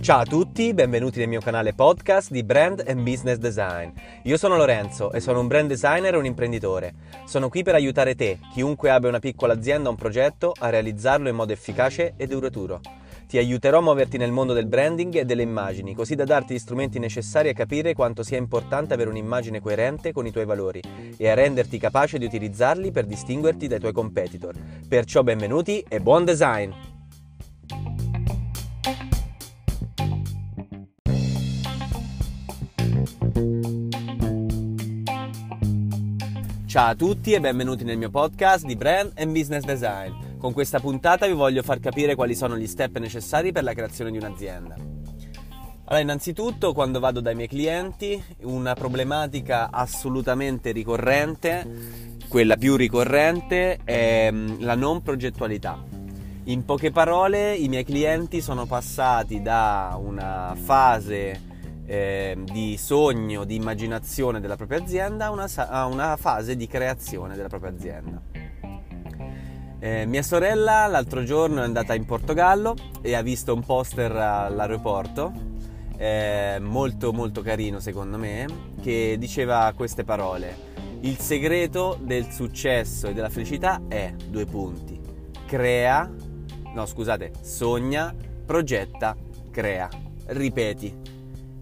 Ciao a tutti, benvenuti nel mio canale podcast di Brand and Business Design. Io sono Lorenzo e sono un brand designer e un imprenditore. Sono qui per aiutare te, chiunque abbia una piccola azienda o un progetto, a realizzarlo in modo efficace e duraturo. Ti aiuterò a muoverti nel mondo del branding e delle immagini, così da darti gli strumenti necessari a capire quanto sia importante avere un'immagine coerente con i tuoi valori e a renderti capace di utilizzarli per distinguerti dai tuoi competitor. Perciò benvenuti e buon design! Ciao a tutti e benvenuti nel mio podcast di Brand and Business Design. Con questa puntata vi voglio far capire quali sono gli step necessari per la creazione di un'azienda. Allora, innanzitutto, quando vado dai miei clienti, una problematica assolutamente ricorrente, quella più ricorrente, è mm, la non progettualità. In poche parole, i miei clienti sono passati da una fase eh, di sogno, di immaginazione della propria azienda a una, a una fase di creazione della propria azienda. Eh, mia sorella l'altro giorno è andata in Portogallo e ha visto un poster all'aeroporto, eh, molto molto carino secondo me, che diceva queste parole. Il segreto del successo e della felicità è due punti. Crea, no scusate, sogna, progetta, crea. Ripeti,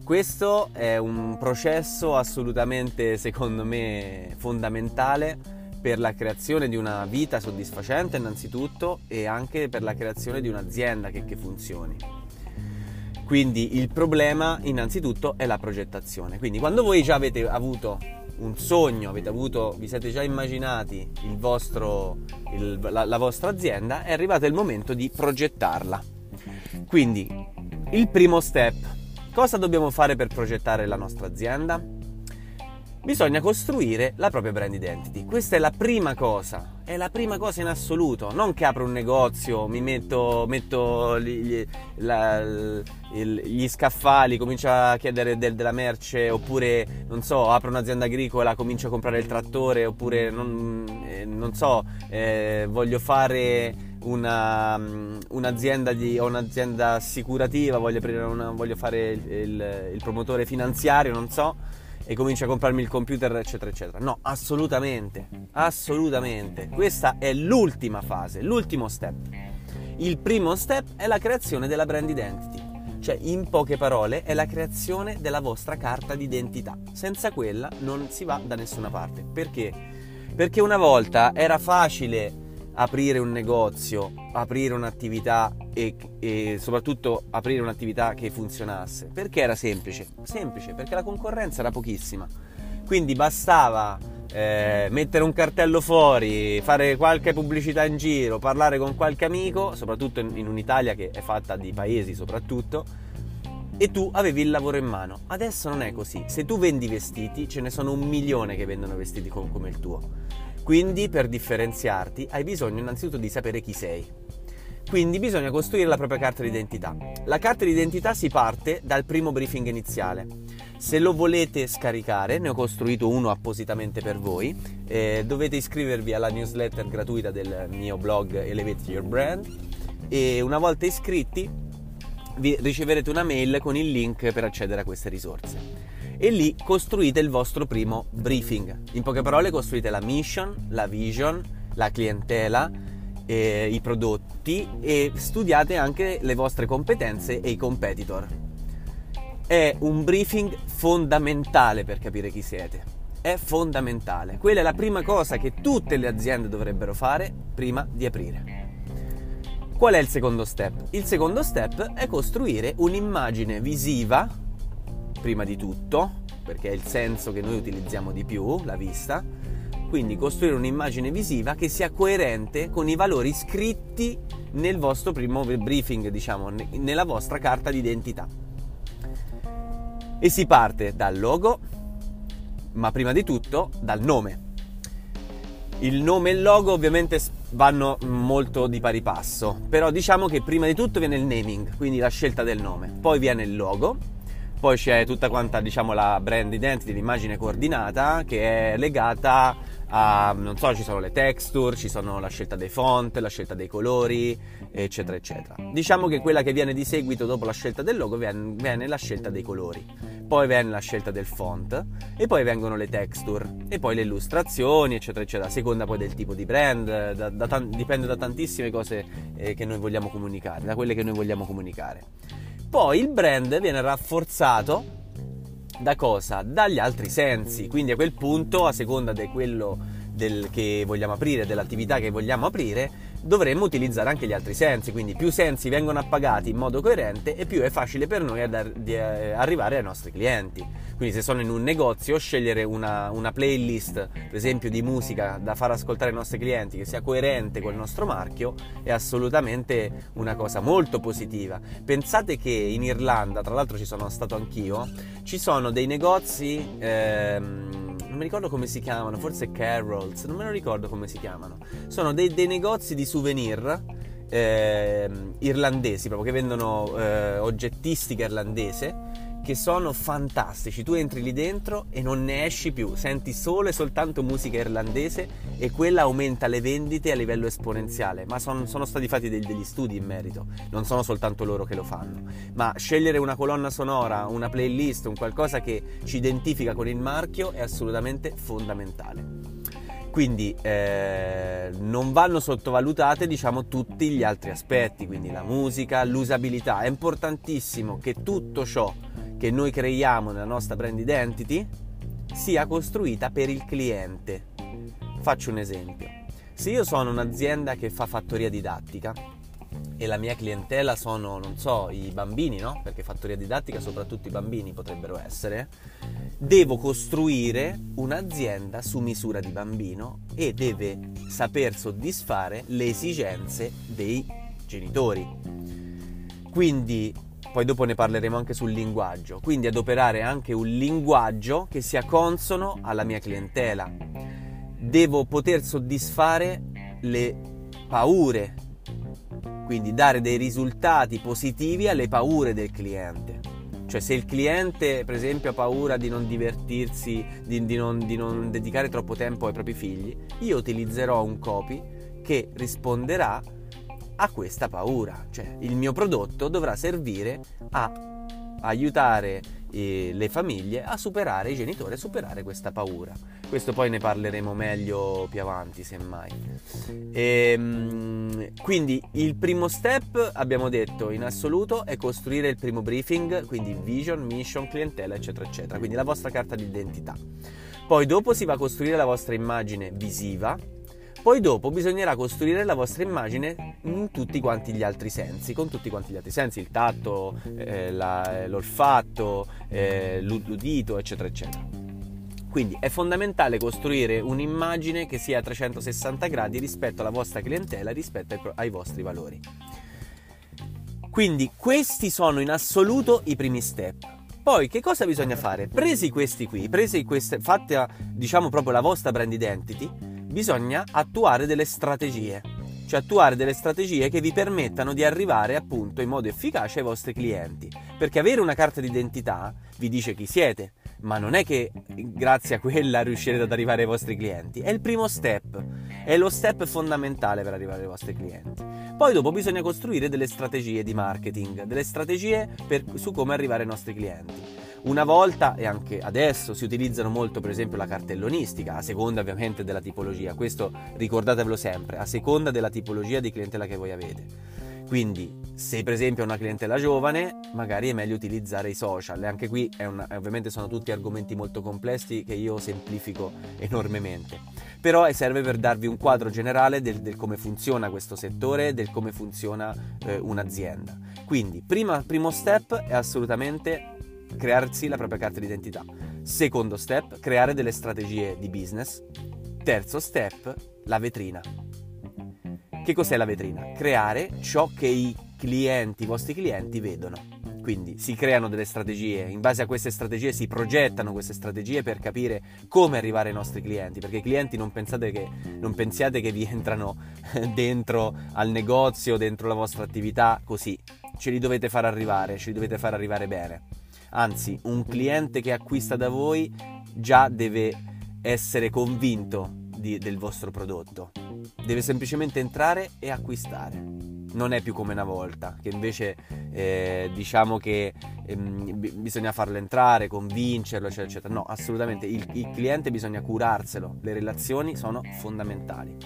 questo è un processo assolutamente, secondo me, fondamentale per la creazione di una vita soddisfacente innanzitutto e anche per la creazione di un'azienda che, che funzioni. Quindi il problema innanzitutto è la progettazione. Quindi quando voi già avete avuto un sogno, avuto, vi siete già immaginati il vostro, il, la, la vostra azienda, è arrivato il momento di progettarla. Quindi il primo step Cosa dobbiamo fare per progettare la nostra azienda? Bisogna costruire la propria brand identity. Questa è la prima cosa, è la prima cosa in assoluto. Non che apro un negozio, mi metto, metto gli, la, gli, scaffali, comincio a chiedere del, della merce, oppure non so, apro un'azienda agricola, comincio a comprare il trattore, oppure non, eh, non so, eh, voglio fare una, mm, un'azienda di, un'azienda assicurativa, voglio, una, voglio fare il, il, il, promotore finanziario, non so, e comincio a comprarmi il computer, eccetera, eccetera. No, assolutamente, assolutamente. Questa è l'ultima fase, l'ultimo step. Il primo step è la creazione della brand identity. Cioè, in poche parole, è la creazione della vostra carta d'identità. Senza quella non si va da nessuna parte. Perché? Perché una volta era facile aprire un negozio, aprire un'attività e, e, soprattutto aprire un'attività che funzionasse. Perché era semplice? Semplice, perché la concorrenza era pochissima. Quindi bastava eh, mettere un cartello fuori, fare qualche pubblicità in giro, parlare con qualche amico, soprattutto in, in un'Italia che è fatta di paesi soprattutto, e tu avevi il lavoro in mano. Adesso non è così. Se tu vendi vestiti, ce ne sono un milione che vendono vestiti come il tuo. Quindi per differenziarti hai bisogno innanzitutto di sapere chi sei. Quindi bisogna costruire la propria carta d'identità. La carta d'identità si parte dal primo briefing iniziale. Se lo volete scaricare, ne ho costruito uno appositamente per voi, eh, dovete iscrivervi alla newsletter gratuita del mio blog Elevate Your Brand e una volta iscritti vi riceverete una mail con il link per accedere a queste risorse e lì costruite il vostro primo briefing. In poche parole costruite la mission, la vision, la clientela, eh, i prodotti e studiate anche le vostre competenze e i competitor. È un briefing fondamentale per capire chi siete. È fondamentale. Quella è la prima cosa che tutte le aziende dovrebbero fare prima di aprire. Qual è il secondo step? Il secondo step è costruire un'immagine visiva prima di tutto, perché è il senso che noi utilizziamo di più, la vista, quindi costruire un'immagine visiva che sia coerente con i valori scritti nel vostro primo briefing, diciamo, nella vostra carta d'identità. E si parte dal logo, ma prima di tutto dal nome. Il nome e il logo ovviamente vanno molto di pari passo, però diciamo che prima di tutto viene il naming, quindi la scelta del nome, poi viene il logo, Poi c'è tutta quanta, diciamo, la brand identity, l'immagine coordinata che è legata a, non so, ci sono le texture, ci sono la scelta dei font, la scelta dei colori, eccetera, eccetera. Diciamo che quella che viene di seguito dopo la scelta del logo viene, viene la scelta dei colori, poi viene la scelta del font e poi vengono le texture e poi le illustrazioni, eccetera, eccetera, a seconda poi del tipo di brand, da, da, dipende da tantissime cose eh, che noi vogliamo comunicare, da quelle che noi vogliamo comunicare. Poi il brand viene rafforzato da cosa? Dagli altri sensi, quindi a quel punto, a seconda di quello del, che vogliamo aprire, dell'attività che vogliamo aprire, dovremmo utilizzare anche gli altri sensi, quindi più sensi vengono appagati in modo coerente e più è facile per noi ad, di, eh, arrivare ai nostri clienti. Quindi se sono in un negozio, scegliere una, una, playlist, per esempio di musica da far ascoltare ai nostri clienti che sia coerente con il nostro marchio è assolutamente una cosa molto positiva. Pensate che in Irlanda, tra l'altro ci sono stato anch'io, ci sono dei negozi... Ehm, non mi ricordo come si chiamano, forse Carol's, non me lo ricordo come si chiamano. Sono dei, dei negozi di souvenir eh, irlandesi, proprio che vendono eh, oggettistica irlandese che sono fantastici. Tu entri lì dentro e non ne esci più, senti solo e soltanto musica irlandese e quella aumenta le vendite a livello esponenziale. Ma son, sono stati fatti degli, degli studi in merito, non sono soltanto loro che lo fanno. Ma scegliere una colonna sonora, una playlist, un qualcosa che ci identifica con il marchio è assolutamente fondamentale. Quindi eh, non vanno sottovalutate diciamo tutti gli altri aspetti, quindi la musica, l'usabilità. È importantissimo che tutto ciò che noi creiamo nella nostra brand identity sia costruita per il cliente. Faccio un esempio. Se io sono un'azienda che fa fattoria didattica e la mia clientela sono, non so, i bambini, no? Perché fattoria didattica soprattutto i bambini potrebbero essere, devo costruire un'azienda su misura di bambino e deve saper soddisfare le esigenze dei genitori. Quindi poi dopo ne parleremo anche sul linguaggio, quindi adoperare anche un linguaggio che sia consono alla mia clientela. Devo poter soddisfare le paure, quindi dare dei risultati positivi alle paure del cliente. Cioè se il cliente per esempio ha paura di non divertirsi, di, di, non, di non dedicare troppo tempo ai propri figli, io utilizzerò un copy che risponderà a questa paura, cioè il mio prodotto dovrà servire a aiutare eh, le famiglie a superare, i genitori a superare questa paura. Questo poi ne parleremo meglio più avanti, semmai. E, ehm, quindi il primo step, abbiamo detto in assoluto, è costruire il primo briefing, quindi vision, mission, clientela, eccetera, eccetera, quindi la vostra carta d'identità. Poi dopo si va a costruire la vostra immagine visiva, poi dopo bisognerà costruire la vostra immagine in tutti quanti gli altri sensi, con tutti quanti gli altri sensi, il tatto, eh, la, l'olfatto, eh, l'udito, eccetera, eccetera. Quindi è fondamentale costruire un'immagine che sia a 360 gradi rispetto alla vostra clientela, rispetto ai, ai vostri valori. Quindi questi sono in assoluto i primi step. Poi che cosa bisogna fare? Presi questi qui, presi queste, fatta diciamo proprio la vostra brand identity, bisogna attuare delle strategie, cioè attuare delle strategie che vi permettano di arrivare appunto in modo efficace ai vostri clienti, perché avere una carta d'identità vi dice chi siete, ma non è che grazie a quella riuscirete ad arrivare ai vostri clienti, è il primo step, è lo step fondamentale per arrivare ai vostri clienti. Poi dopo bisogna costruire delle strategie di marketing, delle strategie per, su come arrivare ai nostri clienti. Una volta e anche adesso si utilizzano molto per esempio la cartellonistica, a seconda ovviamente della tipologia, questo ricordatevelo sempre, a seconda della tipologia di clientela che voi avete. Quindi se per esempio è una clientela giovane, magari è meglio utilizzare i social. E anche qui una, ovviamente sono tutti argomenti molto complessi che io semplifico enormemente. Però serve per darvi un quadro generale del, del come funziona questo settore, del come funziona eh, un'azienda. Quindi, prima, primo step è assolutamente crearsi la propria carta d'identità. Secondo step, creare delle strategie di business. Terzo step, la vetrina. Che cos'è la vetrina? Creare ciò che i clienti, i vostri clienti vedono. Quindi si creano delle strategie, in base a queste strategie si progettano queste strategie per capire come arrivare ai nostri clienti, perché i clienti non, che, non pensiate che vi entrano dentro al negozio, dentro la vostra attività così, ce li dovete far arrivare, ce li dovete far arrivare bene Anzi, un cliente che acquista da voi già deve essere convinto di, del vostro prodotto. Deve semplicemente entrare e acquistare. Non è più come una volta, che invece eh, diciamo che ehm, bisogna farlo entrare, convincerlo, eccetera, eccetera. No, assolutamente, il, il cliente bisogna curarselo, le relazioni sono fondamentali.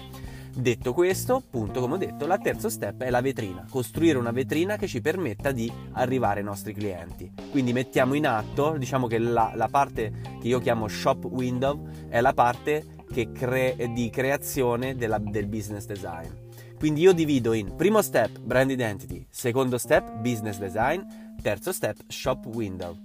Detto questo, appunto, come ho detto, la terzo step è la vetrina, costruire una vetrina che ci permetta di arrivare ai nostri clienti. Quindi mettiamo in atto, diciamo che la, la parte che io chiamo shop window è la parte cre- di creazione della, del business design. Quindi io divido in primo step brand identity, secondo step business design, terzo step shop window.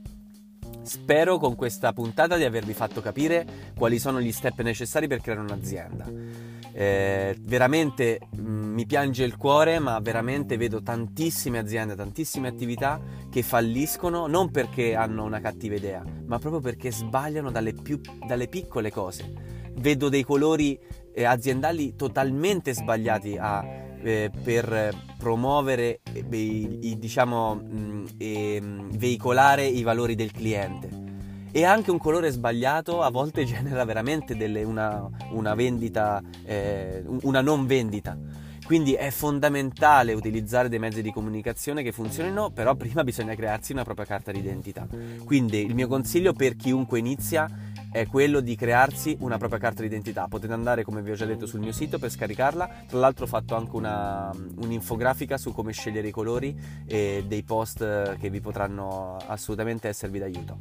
Spero con questa puntata di avervi fatto capire quali sono gli step necessari per creare un'azienda. Eh, veramente mh, mm, mi piange il cuore, ma veramente vedo tantissime aziende, tantissime attività che falliscono non perché hanno una cattiva idea, ma proprio perché sbagliano dalle, più, dalle piccole cose. Vedo dei colori eh, aziendali totalmente sbagliati a, eh, per promuovere e eh, diciamo, mm, veicolare i valori del cliente e anche un colore sbagliato a volte genera veramente delle, una, una, vendita, eh, una non vendita. Quindi è fondamentale utilizzare dei mezzi di comunicazione che funzionino, però prima bisogna crearsi una propria carta d'identità. Quindi il mio consiglio per chiunque inizia è quello di crearsi una propria carta d'identità. Potete andare, come vi ho già detto, sul mio sito per scaricarla. Tra l'altro ho fatto anche una, un'infografica su come scegliere i colori e dei post che vi potranno assolutamente esservi d'aiuto.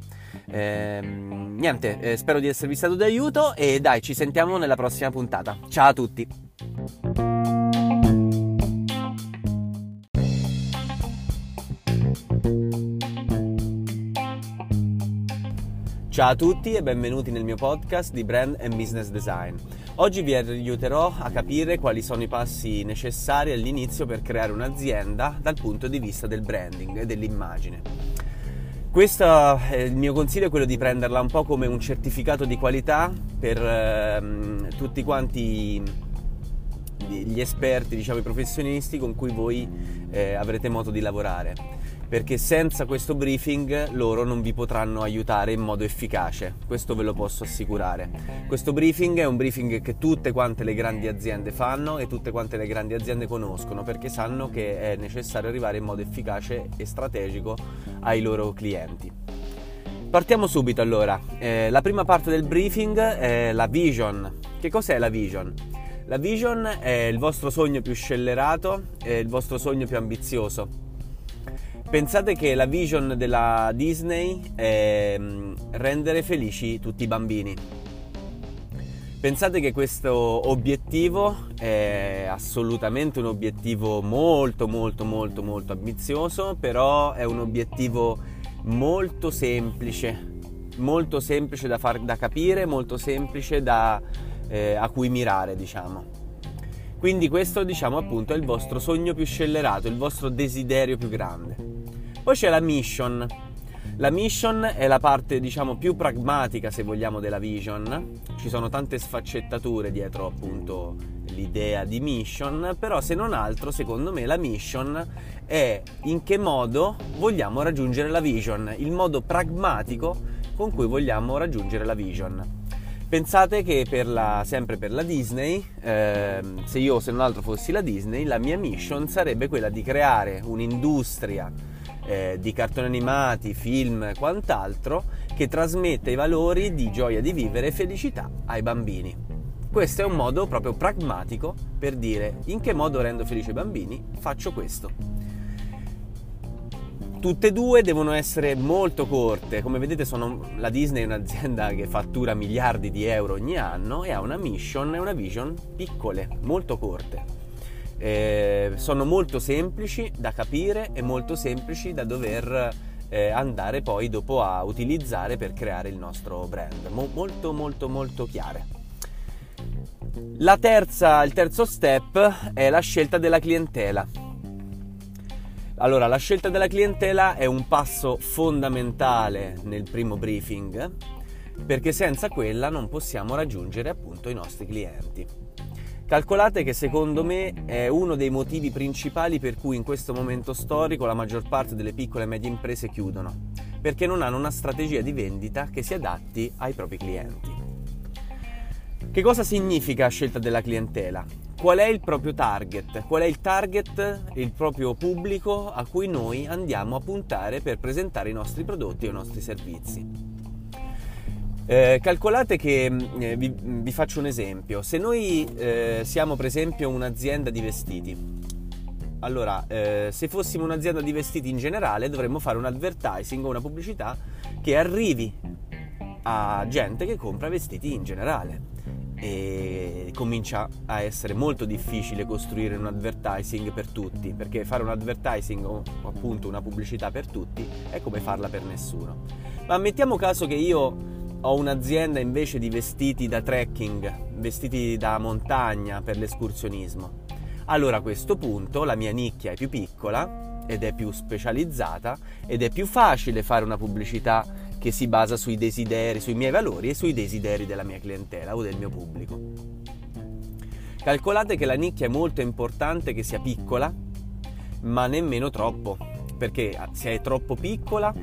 Ehm, niente, eh, spero di esservi stato d'aiuto e dai, ci sentiamo nella prossima puntata. Ciao a tutti! Ciao a tutti e benvenuti nel mio podcast di Brand and Business Design. Oggi vi aiuterò a capire quali sono i passi necessari all'inizio per creare un'azienda dal punto di vista del branding e dell'immagine. Questo il mio consiglio è quello di prenderla un po' come un certificato di qualità per ehm, tutti quanti gli esperti, diciamo i professionisti con cui voi eh, avrete modo di lavorare perché senza questo briefing loro non vi potranno aiutare in modo efficace, questo ve lo posso assicurare. Questo briefing è un briefing che tutte quante le grandi aziende fanno e tutte quante le grandi aziende conoscono perché sanno che è necessario arrivare in modo efficace e strategico ai loro clienti. Partiamo subito allora. Eh, la prima parte del briefing è la vision. Che cos'è la vision? La vision è il vostro sogno più scellerato, è il vostro sogno più ambizioso Pensate che la vision della Disney è mm, rendere felici tutti i bambini. Pensate che questo obiettivo è assolutamente un obiettivo molto molto molto molto ambizioso, però è un obiettivo molto semplice, molto semplice da, far, da capire, molto semplice da, eh, a cui mirare, diciamo. Quindi questo, diciamo appunto, è il vostro sogno più scellerato, il vostro desiderio più grande. Poi c'è la mission. La mission è la parte, diciamo, più pragmatica, se vogliamo, della vision. Ci sono tante sfaccettature dietro, appunto, l'idea di mission, però se non altro, secondo me, la mission è in che modo vogliamo raggiungere la vision, il modo pragmatico con cui vogliamo raggiungere la vision. Pensate che per la, sempre per la Disney, eh, se io se non altro fossi la Disney, la mia mission sarebbe quella di creare un'industria eh, di cartoni animati, film e quant'altro che trasmette i valori di gioia di vivere e felicità ai bambini. Questo è un modo proprio pragmatico per dire in che modo rendo felice i bambini, faccio questo. Tutte e due devono essere molto corte, come vedete sono, la Disney è un'azienda che fattura miliardi di euro ogni anno e ha una mission e una vision piccole, molto corte eh, sono molto semplici da capire e molto semplici da dover eh, andare poi dopo a utilizzare per creare il nostro brand. Mo- molto molto molto chiare. La terza, il terzo step è la scelta della clientela. Allora, la scelta della clientela è un passo fondamentale nel primo briefing perché senza quella non possiamo raggiungere appunto i nostri clienti. Calcolate che secondo me è uno dei motivi principali per cui in questo momento storico la maggior parte delle piccole e medie imprese chiudono, perché non hanno una strategia di vendita che si adatti ai propri clienti. Che cosa significa scelta della clientela? Qual è il proprio target? Qual è il target, il proprio pubblico a cui noi andiamo a puntare per presentare i nostri prodotti e i nostri servizi? Eh, calcolate che mm, eh, vi, vi, faccio un esempio. Se noi eh, siamo per esempio un'azienda di vestiti, allora eh, se fossimo un'azienda di vestiti in generale dovremmo fare un advertising o una pubblicità che arrivi a gente che compra vestiti in generale. E comincia a essere molto difficile costruire un advertising per tutti, perché fare un advertising o appunto una pubblicità per tutti è come farla per nessuno. Ma mettiamo caso che io ho un'azienda invece di vestiti da trekking, vestiti da montagna per l'escursionismo. Allora a questo punto la mia nicchia è più piccola ed è più specializzata ed è più facile fare una pubblicità che si basa sui desideri, sui miei valori e sui desideri della mia clientela o del mio pubblico. Calcolate che la nicchia è molto importante che sia piccola, ma nemmeno troppo, perché se è troppo piccola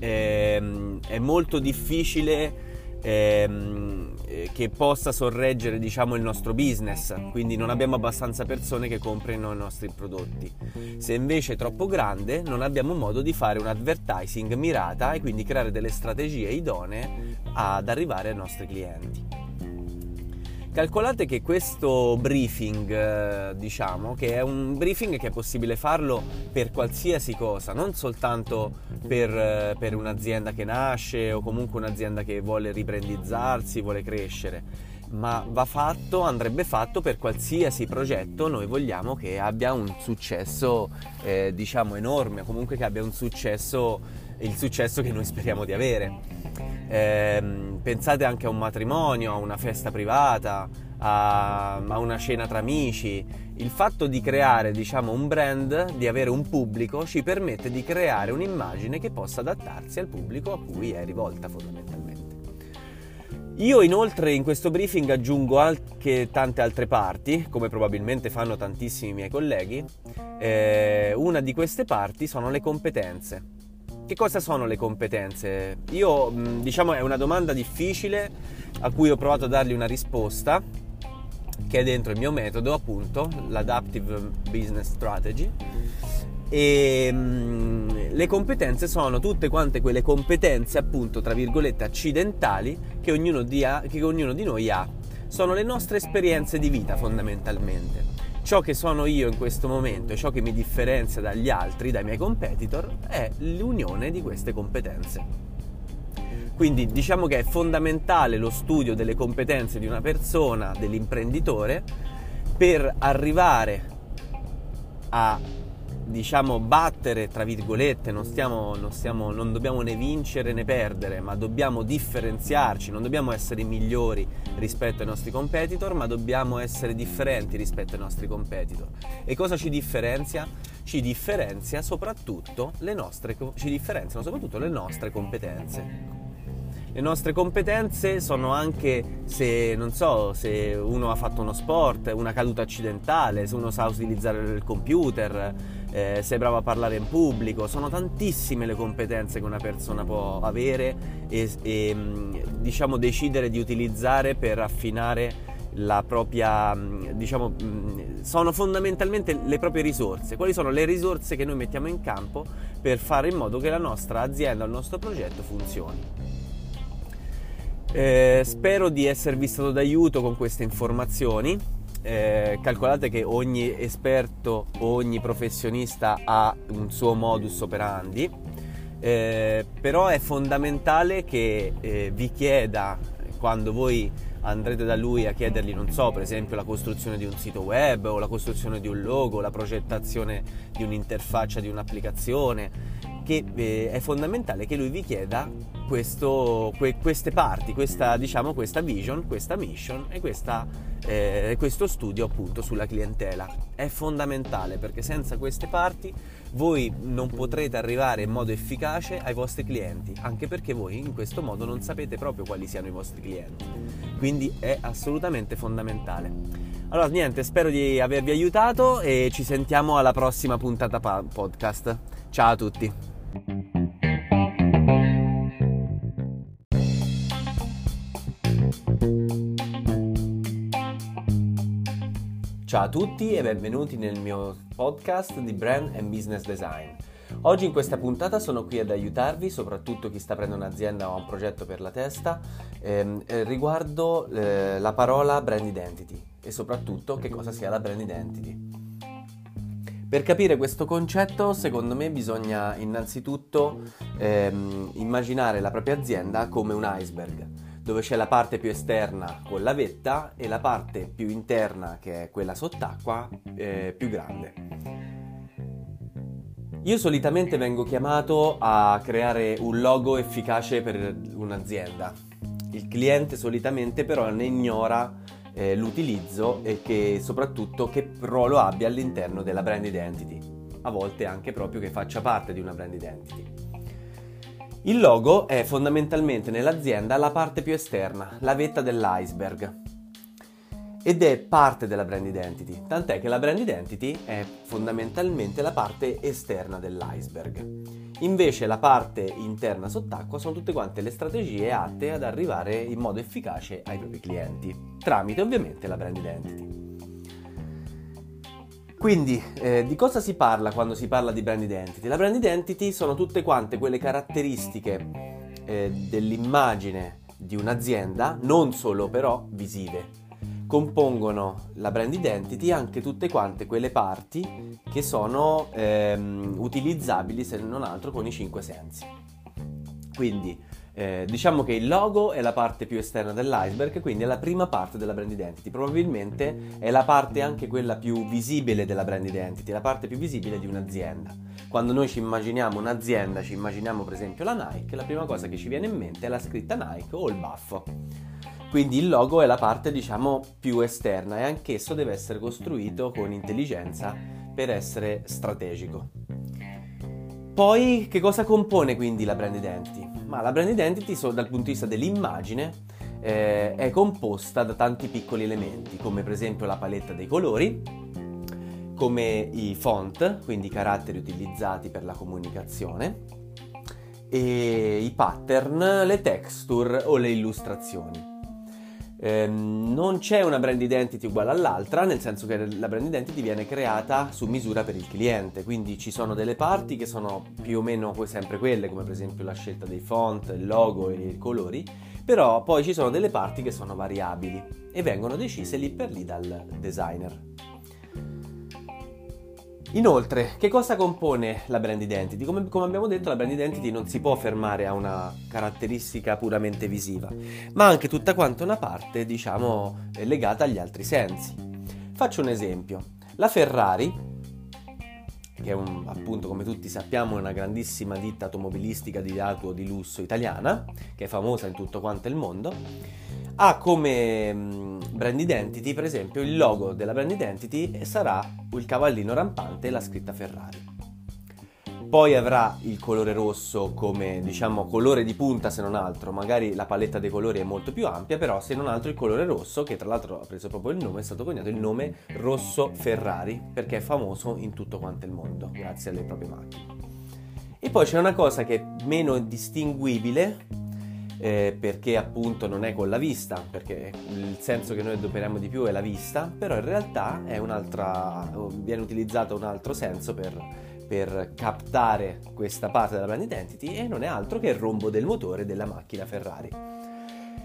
ehm, è molto difficile ehm, che possa sorreggere diciamo, il nostro business, quindi non abbiamo abbastanza persone che comprino i nostri prodotti. Se invece è troppo grande non abbiamo modo di fare un advertising mirata e quindi creare delle strategie idonee ad arrivare ai nostri clienti. Calcolate che questo briefing, eh, diciamo, che è un briefing che è possibile farlo per qualsiasi cosa, non soltanto per, eh, per un'azienda che nasce o comunque un'azienda che vuole riprendizzarsi, vuole crescere, ma va fatto, andrebbe fatto per qualsiasi progetto. Noi vogliamo che abbia un successo, eh, diciamo, enorme, comunque che abbia un successo, il successo che noi speriamo di avere. Eh, pensate anche a un matrimonio, a una festa privata, a, a, una cena tra amici. Il fatto di creare, diciamo, un brand, di avere un pubblico, ci permette di creare un'immagine che possa adattarsi al pubblico a cui è rivolta fondamentalmente. Io inoltre in questo briefing aggiungo anche tante altre parti, come probabilmente fanno tantissimi miei colleghi. Eh, una di queste parti sono le competenze. Che cosa sono le competenze? Io, diciamo, è una domanda difficile a cui ho provato a dargli una risposta, che è dentro il mio metodo, appunto, l'Adaptive Business Strategy. E mh, le competenze sono tutte quante quelle competenze, appunto, tra virgolette, accidentali che ognuno, di ha, che ognuno di noi ha. Sono le nostre esperienze di vita, fondamentalmente ciò che sono io in questo momento e ciò che mi differenzia dagli altri, dai miei competitor, è l'unione di queste competenze. Quindi diciamo che è fondamentale lo studio delle competenze di una persona, dell'imprenditore, per arrivare a diciamo battere tra virgolette non, stiamo, non, stiamo, non dobbiamo né vincere né perdere ma dobbiamo differenziarci non dobbiamo essere migliori rispetto ai nostri competitor ma dobbiamo essere differenti rispetto ai nostri competitor e cosa ci differenzia? ci differenzia soprattutto le nostre, ci differenziano soprattutto le nostre competenze le nostre competenze sono anche se, so, se uno ha fatto uno sport, una caduta accidentale, se uno sa utilizzare il computer, eh, sei bravo a parlare in pubblico, sono tantissime le competenze che una persona può avere e, e mm, diciamo decidere di utilizzare per affinare la propria, mm, diciamo, mm, sono fondamentalmente le proprie risorse. Quali sono le risorse che noi mettiamo in campo per fare in modo che la nostra azienda, il nostro progetto funzioni? Eh, spero di esservi stato d'aiuto con queste informazioni eh, calcolate che ogni esperto, ogni professionista ha un suo modus operandi, eh, però è fondamentale che eh, vi chieda quando voi andrete da lui a chiedergli, non so, per esempio la costruzione di un sito web o la costruzione di un logo, la progettazione di un'interfaccia di un'applicazione, che eh, è fondamentale che lui vi chieda questo, que, queste parti, questa, diciamo, questa vision, questa mission e questa, eh, questo studio appunto sulla clientela. È fondamentale perché senza queste parti voi non potrete arrivare in modo efficace ai vostri clienti, anche perché voi in questo modo non sapete proprio quali siano i vostri clienti. Quindi è assolutamente fondamentale. Allora niente, spero di avervi aiutato e ci sentiamo alla prossima puntata podcast. Ciao a tutti. Ciao a tutti e benvenuti nel mio podcast di Brand and Business Design. Oggi in questa puntata sono qui ad aiutarvi, soprattutto chi sta prendendo un'azienda o un progetto per la testa, ehm, eh, riguardo eh, la parola brand identity e soprattutto che cosa sia la brand identity. Per capire questo concetto, secondo me bisogna innanzitutto ehm, immaginare la propria azienda come un iceberg dove c'è la parte più esterna con la vetta e la parte più interna, che è quella sott'acqua, eh, più grande. Io solitamente vengo chiamato a creare un logo efficace per un'azienda. Il cliente solitamente però ne ignora eh, l'utilizzo e che soprattutto che ruolo abbia all'interno della brand identity. A volte anche proprio che faccia parte di una brand identity. Il logo è fondamentalmente nell'azienda la parte più esterna, la vetta dell'iceberg. Ed è parte della brand identity, tant'è che la brand identity è fondamentalmente la parte esterna dell'iceberg. Invece la parte interna sott'acqua sono tutte quante le strategie atte ad arrivare in modo efficace ai propri clienti, tramite ovviamente la brand identity. Quindi, eh, di cosa si parla quando si parla di brand identity? La brand identity sono tutte quante quelle caratteristiche eh, dell'immagine di un'azienda, non solo però visive. Compongono la brand identity anche tutte quante quelle parti che sono ehm, utilizzabili se non altro con i cinque sensi. Quindi eh, diciamo che il logo è la parte più esterna dell'iceberg, quindi è la prima parte della brand identity. Probabilmente è la parte anche quella più visibile della brand identity, la parte più visibile di un'azienda. Quando noi ci immaginiamo un'azienda, ci immaginiamo per esempio la Nike, la prima cosa che ci viene in mente è la scritta Nike o il baffo. Quindi il logo è la parte diciamo più esterna e anch'esso deve essere costruito con intelligenza per essere strategico. Poi che cosa compone quindi la brand identity? Ma la brand identity dal punto di vista dell'immagine eh, è composta da tanti piccoli elementi, come per esempio la paletta dei colori, come i font, quindi i caratteri utilizzati per la comunicazione, e i pattern, le texture o le illustrazioni. Eh, non c'è una brand identity uguale all'altra, nel senso che la brand identity viene creata su misura per il cliente, quindi ci sono delle parti che sono più o meno sempre quelle, come per esempio la scelta dei font, il logo e i colori, però poi ci sono delle parti che sono variabili e vengono decise lì per lì dal designer. Inoltre, che cosa compone la brand identity? Come, come, abbiamo detto, la brand identity non si può fermare a una caratteristica puramente visiva, ma anche tutta quanta una parte, diciamo, legata agli altri sensi. Faccio un esempio. La Ferrari, che è un, appunto, come tutti sappiamo, una grandissima ditta automobilistica di auto di lusso italiana, che è famosa in tutto quanto il mondo, ha come brand identity, per esempio, il logo della brand identity sarà il cavallino rampante e la scritta Ferrari. Poi avrà il colore rosso come, diciamo, colore di punta se non altro, magari la paletta dei colori è molto più ampia, però se non altro il colore rosso, che tra l'altro ha preso proprio il nome, è stato coniato il nome Rosso Ferrari, perché è famoso in tutto quanto il mondo, grazie alle proprie macchine. E poi c'è una cosa che è meno distinguibile, eh, perché appunto non è con la vista, perché il senso che noi adoperiamo di più è la vista, però in realtà viene utilizzato un altro senso per, per captare questa parte della brand identity e non è altro che il rombo del motore della macchina Ferrari.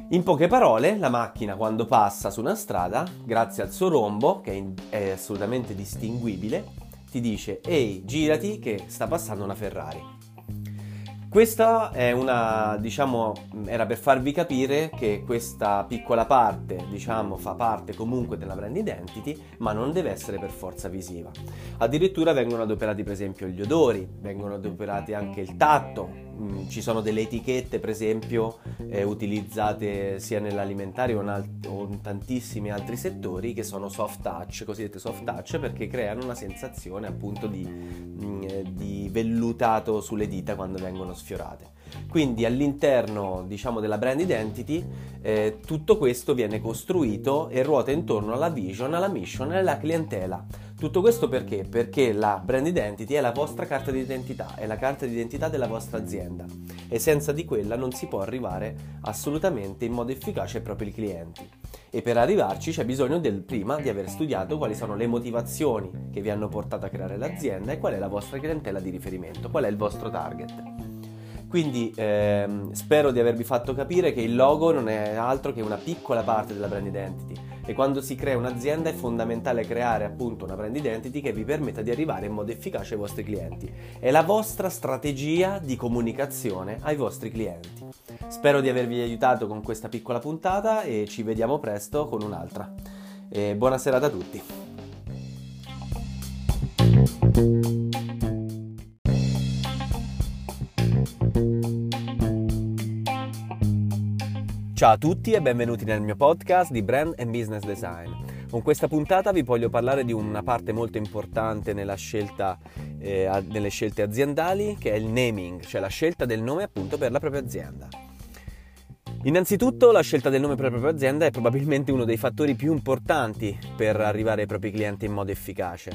In poche parole, la macchina quando passa su una strada, grazie al suo rombo, che è assolutamente distinguibile, ti dice ehi girati che sta passando una Ferrari. Questa è una, diciamo, era per farvi capire che questa piccola parte, diciamo, fa parte comunque della brand identity, ma non deve essere per forza visiva. Addirittura vengono adoperati per esempio gli odori, vengono adoperati anche il tatto, mm, ci sono delle etichette per esempio eh, utilizzate sia nell'alimentare o in, alt- o in tantissimi altri settori che sono soft touch, cosiddette soft touch, perché creano una sensazione appunto di, mm, eh, di vellutato sulle dita quando vengono sfiorate. Quindi all'interno diciamo, della brand identity eh, tutto questo viene costruito e ruota intorno alla vision, alla mission e alla clientela. Tutto questo perché? Perché la brand identity è la vostra carta di identità, è la carta di identità della vostra azienda e senza di quella non si può arrivare assolutamente in modo efficace ai propri clienti. E per arrivarci c'è bisogno del prima di aver studiato quali sono le motivazioni che vi hanno portato a creare l'azienda e qual è la vostra clientela di riferimento, qual è il vostro target. Quindi ehm, spero di avervi fatto capire che il logo non è altro che una piccola parte della brand identity e quando si crea un'azienda è fondamentale creare appunto una brand identity che vi permetta di arrivare in modo efficace ai vostri clienti. È la vostra strategia di comunicazione ai vostri clienti. Spero di avervi aiutato con questa piccola puntata e ci vediamo presto con un'altra. E buona serata a tutti. Ciao a tutti e benvenuti nel mio podcast di Brand and Business Design. Con questa puntata vi voglio parlare di una parte molto importante scelta, eh, nelle scelte aziendali che è il naming, cioè la scelta del nome appunto per la propria azienda. Innanzitutto la scelta del nome per la propria azienda è probabilmente uno dei fattori più importanti per arrivare ai propri clienti in modo efficace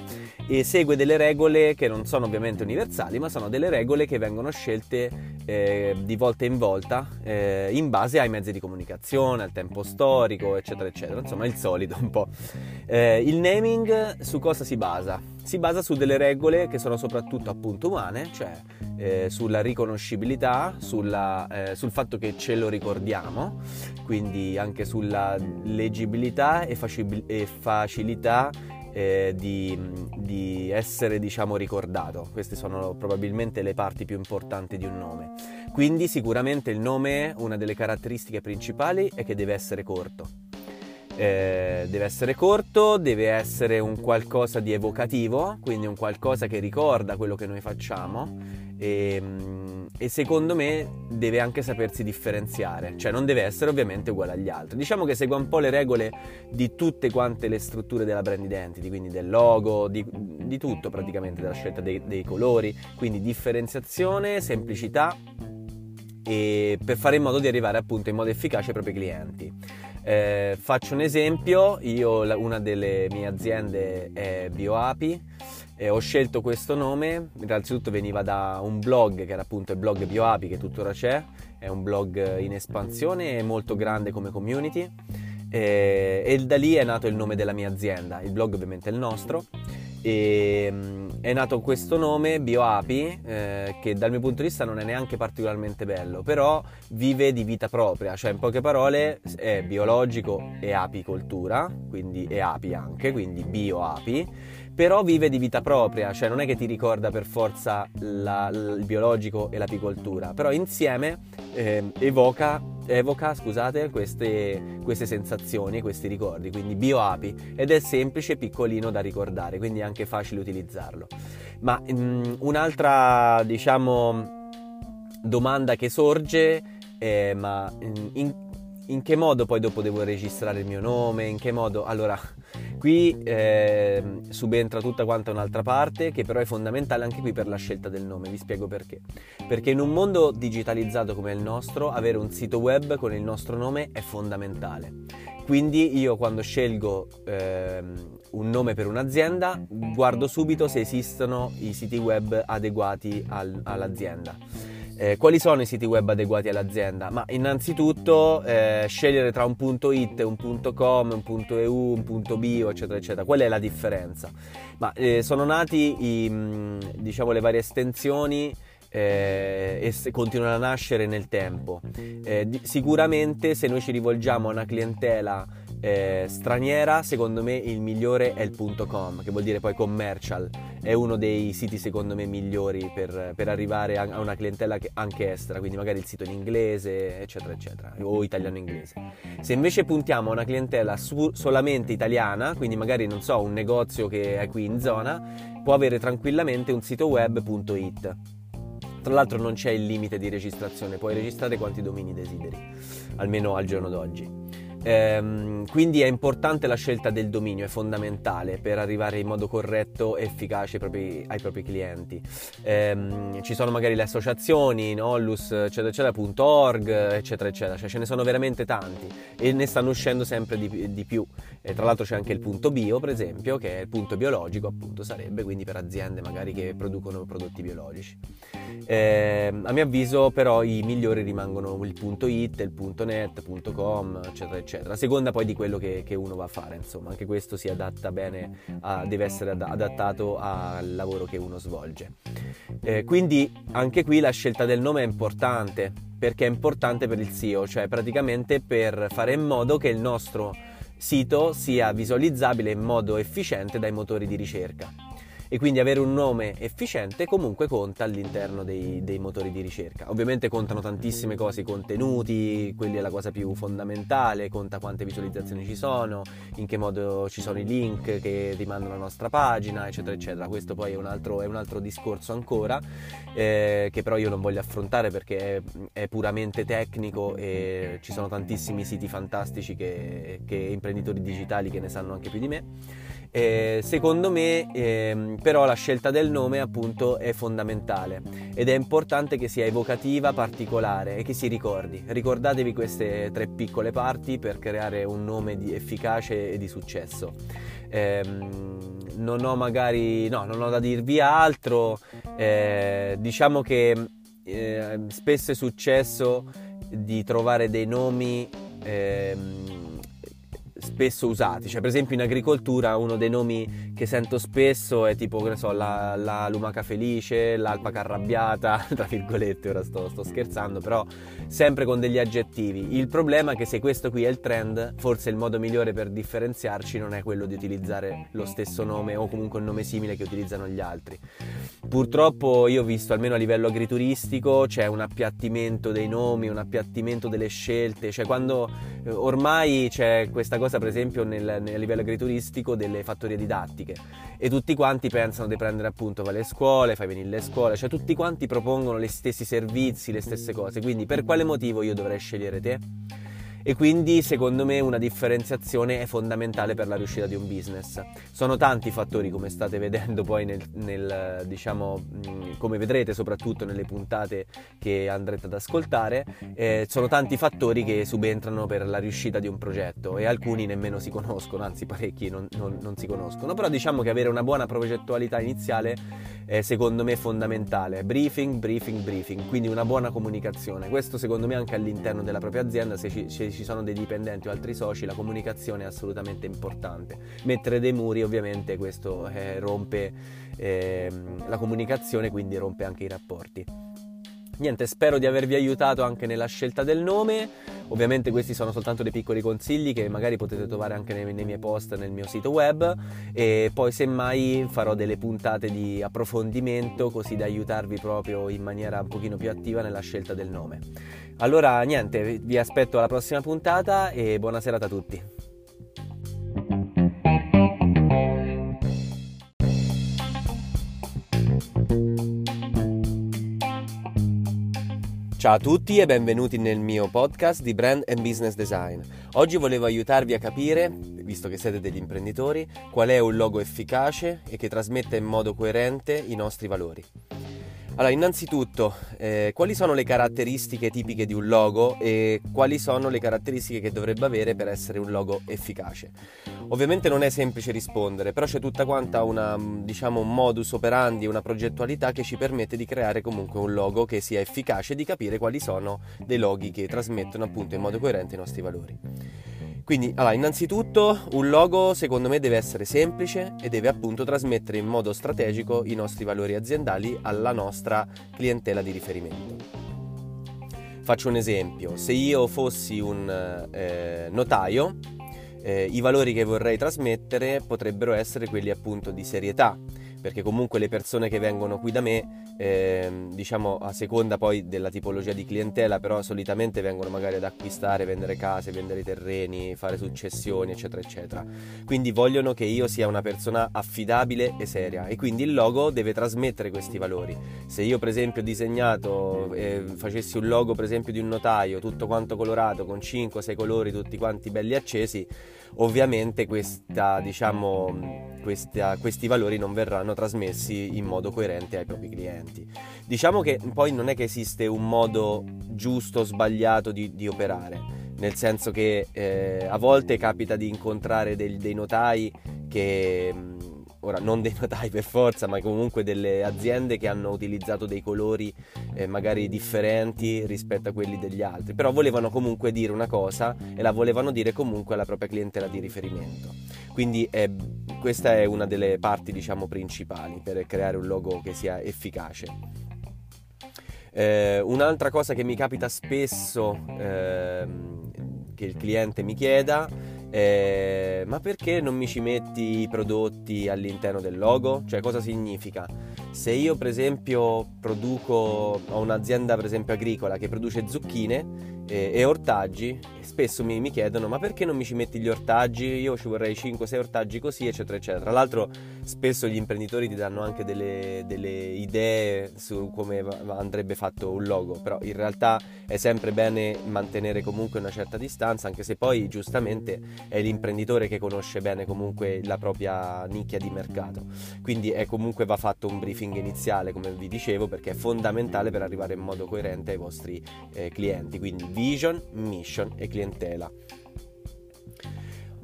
e segue delle regole che non sono ovviamente universali ma sono delle regole che vengono scelte eh, di volta in volta eh, in base ai mezzi di comunicazione, al tempo storico eccetera eccetera, insomma il solito un po'. Eh, il naming su cosa si basa? Si basa su delle regole che sono soprattutto appunto umane, cioè eh, sulla riconoscibilità, sulla, eh, sul fatto che ce lo ricordiamo, quindi anche sulla leggibilità e, facibil- e facilità eh, di, di, essere diciamo ricordato. Queste sono probabilmente le parti più importanti di un nome. Quindi sicuramente il nome, una delle caratteristiche principali è che deve essere corto. Eh, deve essere corto, deve essere un qualcosa di evocativo, quindi un qualcosa che ricorda quello che noi facciamo e, ehm, e, secondo me deve anche sapersi differenziare, cioè non deve essere ovviamente uguale agli altri. Diciamo che segue un po' le regole di tutte quante le strutture della brand identity, quindi del logo, di, di tutto praticamente, della scelta dei, dei colori, quindi differenziazione, semplicità e per fare in modo di arrivare appunto in modo efficace ai propri clienti. Eh, faccio un esempio, io una delle mie aziende è BioApi e ho scelto questo nome, innanzitutto veniva da un blog che era appunto il blog BioApi che tuttora c'è, è un blog in espansione e molto grande come community e, e da lì è nato il nome della mia azienda, il blog ovviamente è il nostro e mm, è nato questo nome BioApi eh, che dal mio punto di vista non è neanche particolarmente bello però vive di vita propria cioè in poche parole è biologico e apicoltura quindi e api anche quindi bioapi però vive di vita propria, cioè non è che ti ricorda per forza la, il biologico e l'apicoltura, però insieme eh, evoca, evoca scusate, queste, queste, sensazioni, questi ricordi, quindi bioapi ed è semplice e piccolino da ricordare, quindi è anche facile utilizzarlo. Ma mh, mm, un'altra, diciamo, domanda che sorge è ma in, in che modo poi dopo devo registrare il mio nome, in che modo... Allora, qui eh, subentra tutta quanta un'altra parte che però è fondamentale anche qui per la scelta del nome, vi spiego perché. Perché in un mondo digitalizzato come il nostro, avere un sito web con il nostro nome è fondamentale. Quindi io quando scelgo eh, un nome per un'azienda, guardo subito se esistono i siti web adeguati al, all'azienda eh, quali sono i siti web adeguati all'azienda? Ma innanzitutto eh, scegliere tra un punto .it, un punto .com, un punto .eu, un punto .bio, eccetera, eccetera. Qual è la differenza? Ma eh, sono nati i, mm, diciamo, le varie estensioni eh, e continuano a nascere nel tempo. Eh, di, sicuramente se noi ci rivolgiamo a una clientela eh, straniera, secondo me il migliore è il .com, che vuol dire poi commercial, è uno dei siti secondo me migliori per, per arrivare a, una clientela anche estera, quindi magari il sito in inglese, eccetera, eccetera, o italiano-inglese. Se invece puntiamo a una clientela su, solamente italiana, quindi magari non so, un negozio che è qui in zona, può avere tranquillamente un sito web.it. Tra l'altro non c'è il limite di registrazione, puoi registrare quanti domini desideri, almeno al giorno d'oggi. Ehm, quindi è importante la scelta del dominio, è fondamentale per arrivare in modo corretto e efficace ai propri, ai propri clienti. Ehm, ci sono magari le associazioni, Nollus, eccetera, eccetera, .org, eccetera, eccetera, cioè ce ne sono veramente tanti e ne stanno uscendo sempre di, di più. E tra l'altro c'è anche il punto bio, per esempio, che è il punto biologico, appunto, sarebbe quindi per aziende magari che producono prodotti biologici. Ehm, a mio avviso, però, i migliori rimangono il punto .it, il punto .net, punto .com, eccetera, eccetera eccetera. A seconda poi di quello che, che, uno va a fare, insomma, anche questo si adatta bene, a, deve essere adattato al lavoro che uno svolge. Eh, quindi anche qui la scelta del nome è importante, perché è importante per il SEO, cioè praticamente per fare in modo che il nostro sito sia visualizzabile in modo efficiente dai motori di ricerca e quindi avere un nome efficiente comunque conta all'interno dei, dei, motori di ricerca. Ovviamente contano tantissime cose, i contenuti, quelli è la cosa più fondamentale, conta quante visualizzazioni ci sono, in che modo ci sono i link che rimandano alla nostra pagina, eccetera, eccetera. Questo poi è un altro, è un altro discorso ancora, eh, che però io non voglio affrontare perché è, è, puramente tecnico e ci sono tantissimi siti fantastici che, che imprenditori digitali che ne sanno anche più di me. Eh, secondo me eh, però la scelta del nome appunto è fondamentale ed è importante che sia evocativa, particolare e che si ricordi. Ricordatevi queste tre piccole parti per creare un nome efficace e di successo. Eh, non ho magari, no, non ho da dirvi altro, eh, diciamo che eh, spesso è successo di trovare dei nomi ehm, spesso usati, cioè per esempio in agricoltura uno dei nomi che sento spesso è tipo, che ne so, la, la lumaca felice, l'alpaca arrabbiata, tra virgolette, ora sto, sto, scherzando, però sempre con degli aggettivi. Il problema è che se questo qui è il trend, forse il modo migliore per differenziarci non è quello di utilizzare lo stesso nome o comunque un nome simile che utilizzano gli altri. Purtroppo io ho visto, almeno a livello agrituristico, c'è un appiattimento dei nomi, un appiattimento delle scelte, cioè quando eh, ormai c'è questa cosa per esempio nel, nel livello agrituristico delle fattorie didattiche e tutti quanti pensano di prendere appunto le scuole, fai venire le scuole, cioè tutti quanti propongono gli stessi servizi, le stesse cose, quindi per quale motivo io dovrei scegliere te? E quindi secondo me una differenziazione è fondamentale per la riuscita di un business. Sono tanti fattori come state vedendo poi nel, nel diciamo come vedrete soprattutto nelle puntate che andrete ad ascoltare, eh, sono tanti fattori che subentrano per la riuscita di un progetto e alcuni nemmeno si conoscono, anzi parecchi non, non, non si conoscono, però diciamo che avere una buona progettualità iniziale è secondo me fondamentale, briefing, briefing, briefing, quindi una buona comunicazione, questo secondo me anche all'interno della propria azienda se ci, se ci sono dei dipendenti o altri soci, la comunicazione è assolutamente importante. Mettere dei muri ovviamente questo eh, rompe eh, la comunicazione, quindi rompe anche i rapporti. Niente, spero di avervi aiutato anche nella scelta del nome. Ovviamente questi sono soltanto dei piccoli consigli che magari potete trovare anche nei, nei miei post nel mio sito web e poi semmai farò delle puntate di approfondimento così da aiutarvi proprio in maniera un pochino più attiva nella scelta del nome. Allora niente, vi aspetto alla prossima puntata e buona serata a tutti. Ciao a tutti e benvenuti nel mio podcast di Brand and Business Design. Oggi volevo aiutarvi a capire, visto che siete degli imprenditori, qual è un logo efficace e che trasmetta in modo coerente i nostri valori. Allora, innanzitutto, eh, quali sono le caratteristiche tipiche di un logo e quali sono le caratteristiche che dovrebbe avere per essere un logo efficace? Ovviamente non è semplice rispondere, però c'è tutta quanta una, diciamo, un modus operandi, una progettualità che ci permette di creare comunque un logo che sia efficace e di capire quali sono dei loghi che trasmettono appunto in modo coerente i nostri valori. Quindi, allora, innanzitutto un logo secondo me deve essere semplice e deve appunto trasmettere in modo strategico i nostri valori aziendali alla nostra clientela di riferimento. Faccio un esempio, se io fossi un eh, notaio, eh, i valori che vorrei trasmettere potrebbero essere quelli appunto di serietà, perché comunque le persone che vengono qui da me, eh, diciamo a seconda poi della tipologia di clientela, però solitamente vengono magari ad acquistare, vendere case, vendere terreni, fare successioni, eccetera, eccetera. Quindi vogliono che io sia una persona affidabile e seria e quindi il logo deve trasmettere questi valori. Se io per esempio ho disegnato, eh, facessi un logo per esempio di un notaio, tutto quanto colorato, con 5-6 colori tutti quanti belli accesi, ovviamente questa, diciamo, questa, questi valori non verranno trasmessi in modo coerente ai propri clienti. Diciamo che poi non è che esiste un modo giusto o sbagliato di, di operare, nel senso che eh, a volte capita di incontrare dei, dei notai che ora non dei notai per forza, ma comunque delle aziende che hanno utilizzato dei colori eh, magari differenti rispetto a quelli degli altri, però volevano comunque dire una cosa e la volevano dire comunque alla propria clientela di riferimento. Quindi eh, questa è una delle parti diciamo principali per creare un logo che sia efficace. Eh, un'altra cosa che mi capita spesso ehm, che il cliente mi chieda eh, ma perché non mi ci metti i prodotti all'interno del logo? Cioè cosa significa? Se io per esempio produco, ho un'azienda per esempio agricola che produce zucchine e, e ortaggi, spesso mi, mi, chiedono ma perché non mi ci metti gli ortaggi? Io ci vorrei 5-6 ortaggi così eccetera eccetera. Tra l'altro spesso gli imprenditori ti danno anche delle, delle idee su come andrebbe fatto un logo, però in realtà è sempre bene mantenere comunque una certa distanza anche se poi giustamente è l'imprenditore che conosce bene comunque la propria nicchia di mercato. Quindi è comunque va fatto un briefing iniziale come vi dicevo perché è fondamentale per arrivare in modo coerente ai vostri eh, clienti. Quindi vision, mission e clientela.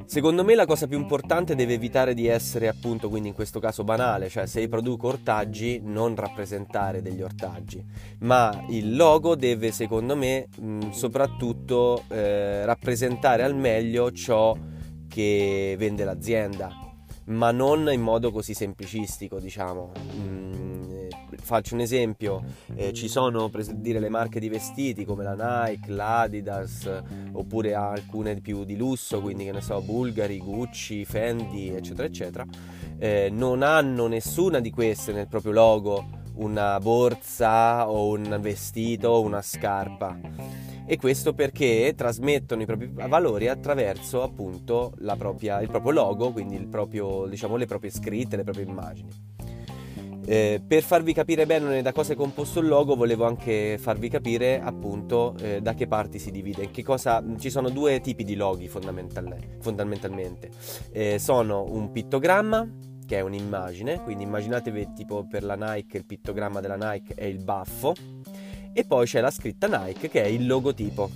Secondo me la cosa più importante deve evitare di essere appunto, quindi in questo caso banale, cioè se produco ortaggi non rappresentare degli ortaggi, ma il logo deve secondo me mh, soprattutto eh, rappresentare al meglio ciò che vende l'azienda, ma non in modo così semplicistico, diciamo. Mm, faccio un esempio, eh, ci sono per dire le marche di vestiti come la Nike, l'Adidas, oppure alcune più di lusso, quindi che ne so, Bulgari, Gucci, Fendi, eccetera, eccetera, eh, non hanno nessuna di queste nel proprio logo una borsa o un vestito o una scarpa e questo perché trasmettono i propri valori attraverso appunto propria, il proprio logo, quindi proprio, diciamo, le proprie scritte, le proprie immagini. Eh, per farvi capire bene da cosa è composto il logo, volevo anche farvi capire appunto eh, da che parti si divide. Cosa, ci sono due tipi di loghi fondamental, fondamentalmente. Eh, sono un pittogramma, che è un'immagine, quindi immaginatevi tipo per la Nike, il pittogramma della Nike è il baffo, e poi c'è la scritta Nike che è il logotipo.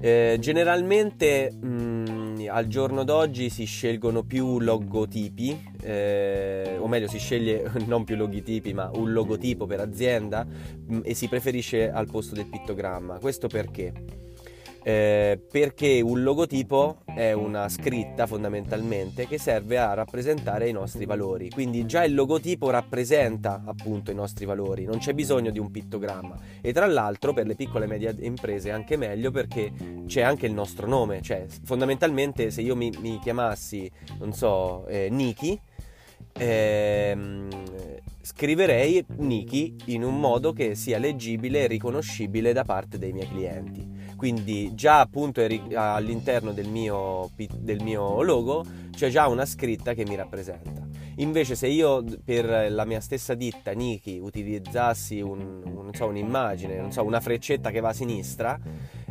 Eh, generalmente mh, mm, al giorno d'oggi si scelgono più logotipi, eh, o meglio si sceglie non più logotipi ma un logotipo per azienda mh, mm, e si preferisce al posto del pittogramma. Questo perché? Eh, perché un logotipo è una scritta fondamentalmente che serve a rappresentare i nostri valori. Quindi già il logotipo rappresenta appunto i nostri valori, non c'è bisogno di un pittogramma. E tra l'altro per le piccole e medie imprese è anche meglio perché c'è anche il nostro nome, cioè fondamentalmente se io mi, mi chiamassi, non so, eh, Niki, ehm, scriverei Niki in un modo che sia leggibile e riconoscibile da parte dei miei clienti. Quindi già appunto all'interno del mio, del mio logo c'è già una scritta che mi rappresenta. Invece se io per la mia stessa ditta Niki utilizzassi un, un, so, un'immagine, so, una freccetta che va a sinistra,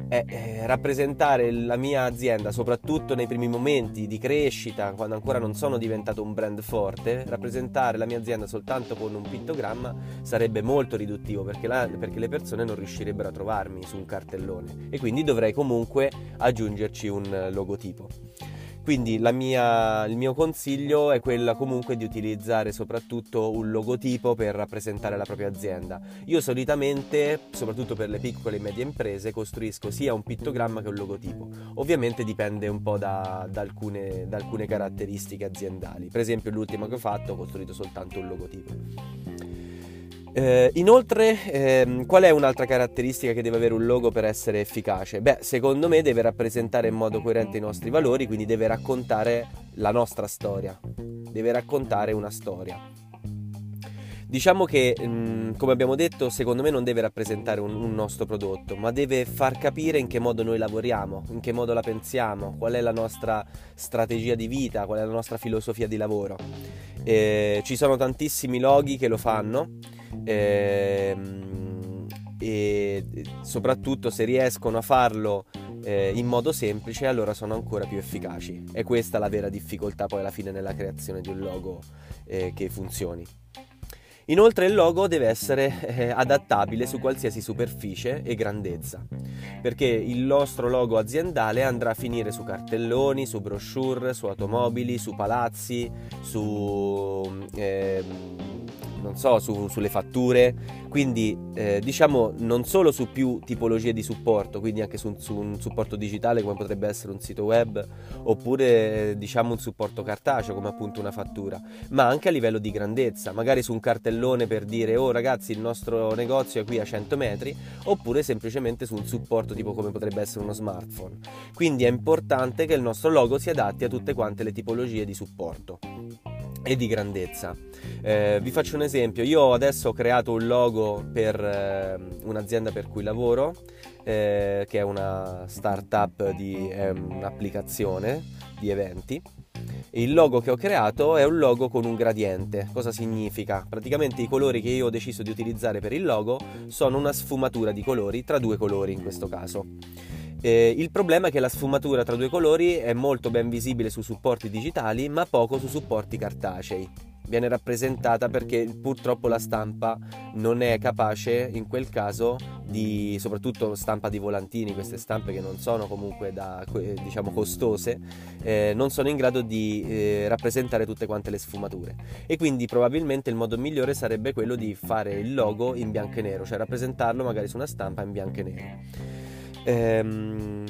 è eh, rappresentare la mia azienda, soprattutto nei primi momenti di crescita, quando ancora non sono diventato un brand forte, rappresentare la mia azienda soltanto con un pittogramma sarebbe molto riduttivo perché, la, perché le persone non riuscirebbero a trovarmi su un cartellone e quindi dovrei comunque aggiungerci un logotipo. Quindi mia, il mio consiglio è quello comunque di utilizzare soprattutto un logotipo per rappresentare la propria azienda. Io solitamente, soprattutto per le piccole e medie imprese, costruisco sia un pittogramma che un logotipo. Ovviamente dipende un po' da, da, alcune, da alcune caratteristiche aziendali. Per esempio l'ultimo che ho fatto ho costruito soltanto un logotipo. Eh, inoltre, ehm, qual è un'altra caratteristica che deve avere un logo per essere efficace? Beh, secondo me deve rappresentare in modo coerente i nostri valori, quindi deve raccontare la nostra storia, deve raccontare una storia. Diciamo che, mm, come abbiamo detto, secondo me non deve rappresentare un, un, nostro prodotto, ma deve far capire in che modo noi lavoriamo, in che modo la pensiamo, qual è la nostra strategia di vita, qual è la nostra filosofia di lavoro. Eh, ci sono tantissimi loghi che lo fanno. Eh, e soprattutto se riescono a farlo eh, in modo semplice allora sono ancora più efficaci e questa è la vera difficoltà poi alla fine nella creazione di un logo eh, che funzioni. Inoltre il logo deve essere eh, adattabile su qualsiasi superficie e grandezza, perché il nostro logo aziendale andrà a finire su cartelloni, su brochure, su automobili, su palazzi, su... Eh, non so, su, sulle fatture, quindi eh, diciamo non solo su più tipologie di supporto, quindi anche su, su, un supporto digitale come potrebbe essere un sito web, oppure diciamo un supporto cartaceo come appunto una fattura, ma anche a livello di grandezza, magari su un cartellone per dire oh ragazzi il nostro negozio è qui a 100 metri, oppure semplicemente su un supporto tipo come potrebbe essere uno smartphone. Quindi è importante che il nostro logo si adatti a tutte quante le tipologie di supporto e di grandezza. Eh, vi faccio un esempio, io adesso ho creato un logo per eh, un'azienda per cui lavoro, eh, che è una startup di un'applicazione di eventi. Il logo che ho creato è un logo con un gradiente. Cosa significa? Praticamente i colori che io ho deciso di utilizzare per il logo sono una sfumatura di colori tra due colori in questo caso. Eh, il problema è che la sfumatura tra due colori è molto ben visibile su supporti digitali ma poco su supporti cartacei. Viene rappresentata perché purtroppo la stampa non è capace in quel caso di, soprattutto stampa di volantini, queste stampe che non sono comunque da, diciamo costose, eh, non sono in grado di eh, rappresentare tutte quante le sfumature. E quindi probabilmente il modo migliore sarebbe quello di fare il logo in bianco e nero, cioè rappresentarlo magari su una stampa in bianco e nero. Ehm,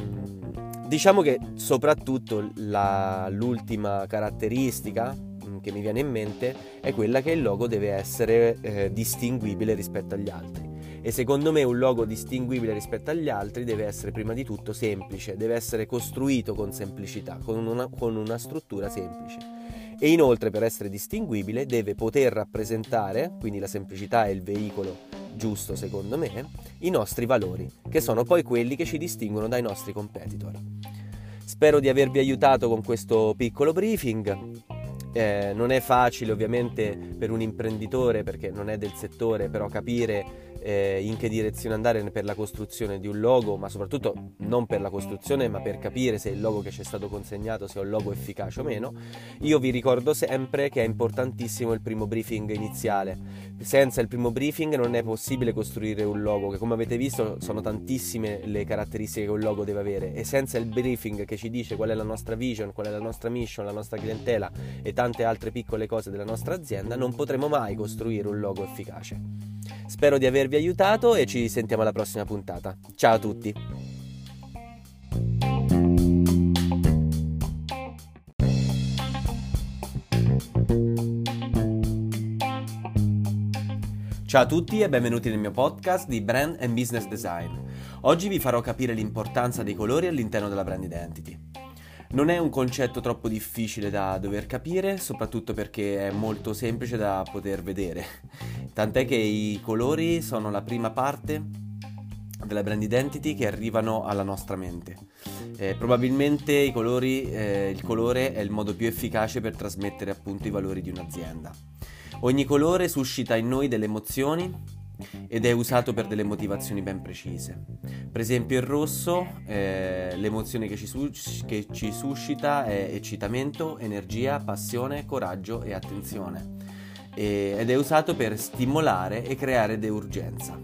diciamo che soprattutto la, l'ultima caratteristica che mi viene in mente è quella che il logo deve essere eh, distinguibile rispetto agli altri. E secondo me un logo distinguibile rispetto agli altri deve essere prima di tutto semplice, deve essere costruito con semplicità, con una, con una struttura semplice. E inoltre per essere distinguibile deve poter rappresentare, quindi la semplicità è il veicolo giusto secondo me, i nostri valori, che sono poi quelli che ci distinguono dai nostri competitor. Spero di avervi aiutato con questo piccolo briefing. Eh, non è facile ovviamente per un imprenditore perché non è del settore, però capire eh, in che direzione andare per la costruzione di un logo, ma soprattutto non per la costruzione, ma per capire se il logo che ci è stato consegnato sia un logo efficace o meno, io vi ricordo sempre che è importantissimo il primo briefing iniziale. Senza il primo briefing non è possibile costruire un logo, che come avete visto sono tantissime le caratteristiche che un logo deve avere e senza il briefing che ci dice qual è la nostra vision, qual è la nostra mission, la nostra clientela e tante altre piccole cose della nostra azienda, non potremo mai costruire un logo efficace. Spero di avervi aiutato e ci sentiamo alla prossima puntata. Ciao a tutti! Ciao a tutti e benvenuti nel mio podcast di Brand and Business Design. Oggi vi farò capire l'importanza dei colori all'interno della brand identity. Non è un concetto troppo difficile da dover capire, soprattutto perché è molto semplice da poter vedere. Tant'è che i colori sono la prima parte della brand identity che arrivano alla nostra mente. Eh, probabilmente colori, eh, il colore è il modo più efficace per trasmettere appunto i valori di un'azienda. Ogni colore suscita in noi delle emozioni, ed è usato per delle motivazioni ben precise. Per esempio il rosso, eh, l'emozione che ci, sus- che ci suscita è eccitamento, energia, passione, coraggio e attenzione e- ed è usato per stimolare e creare deurgenza.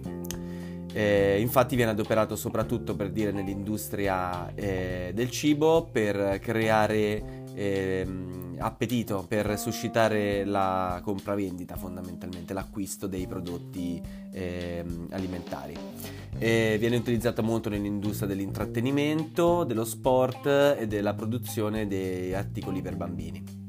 Eh, infatti viene adoperato soprattutto per dire nell'industria eh, del cibo per creare eh, appetito, per suscitare la compravendita fondamentalmente, l'acquisto dei prodotti ehm, alimentari. viene utilizzato molto nell'industria dell'intrattenimento, dello sport e della produzione di articoli per bambini.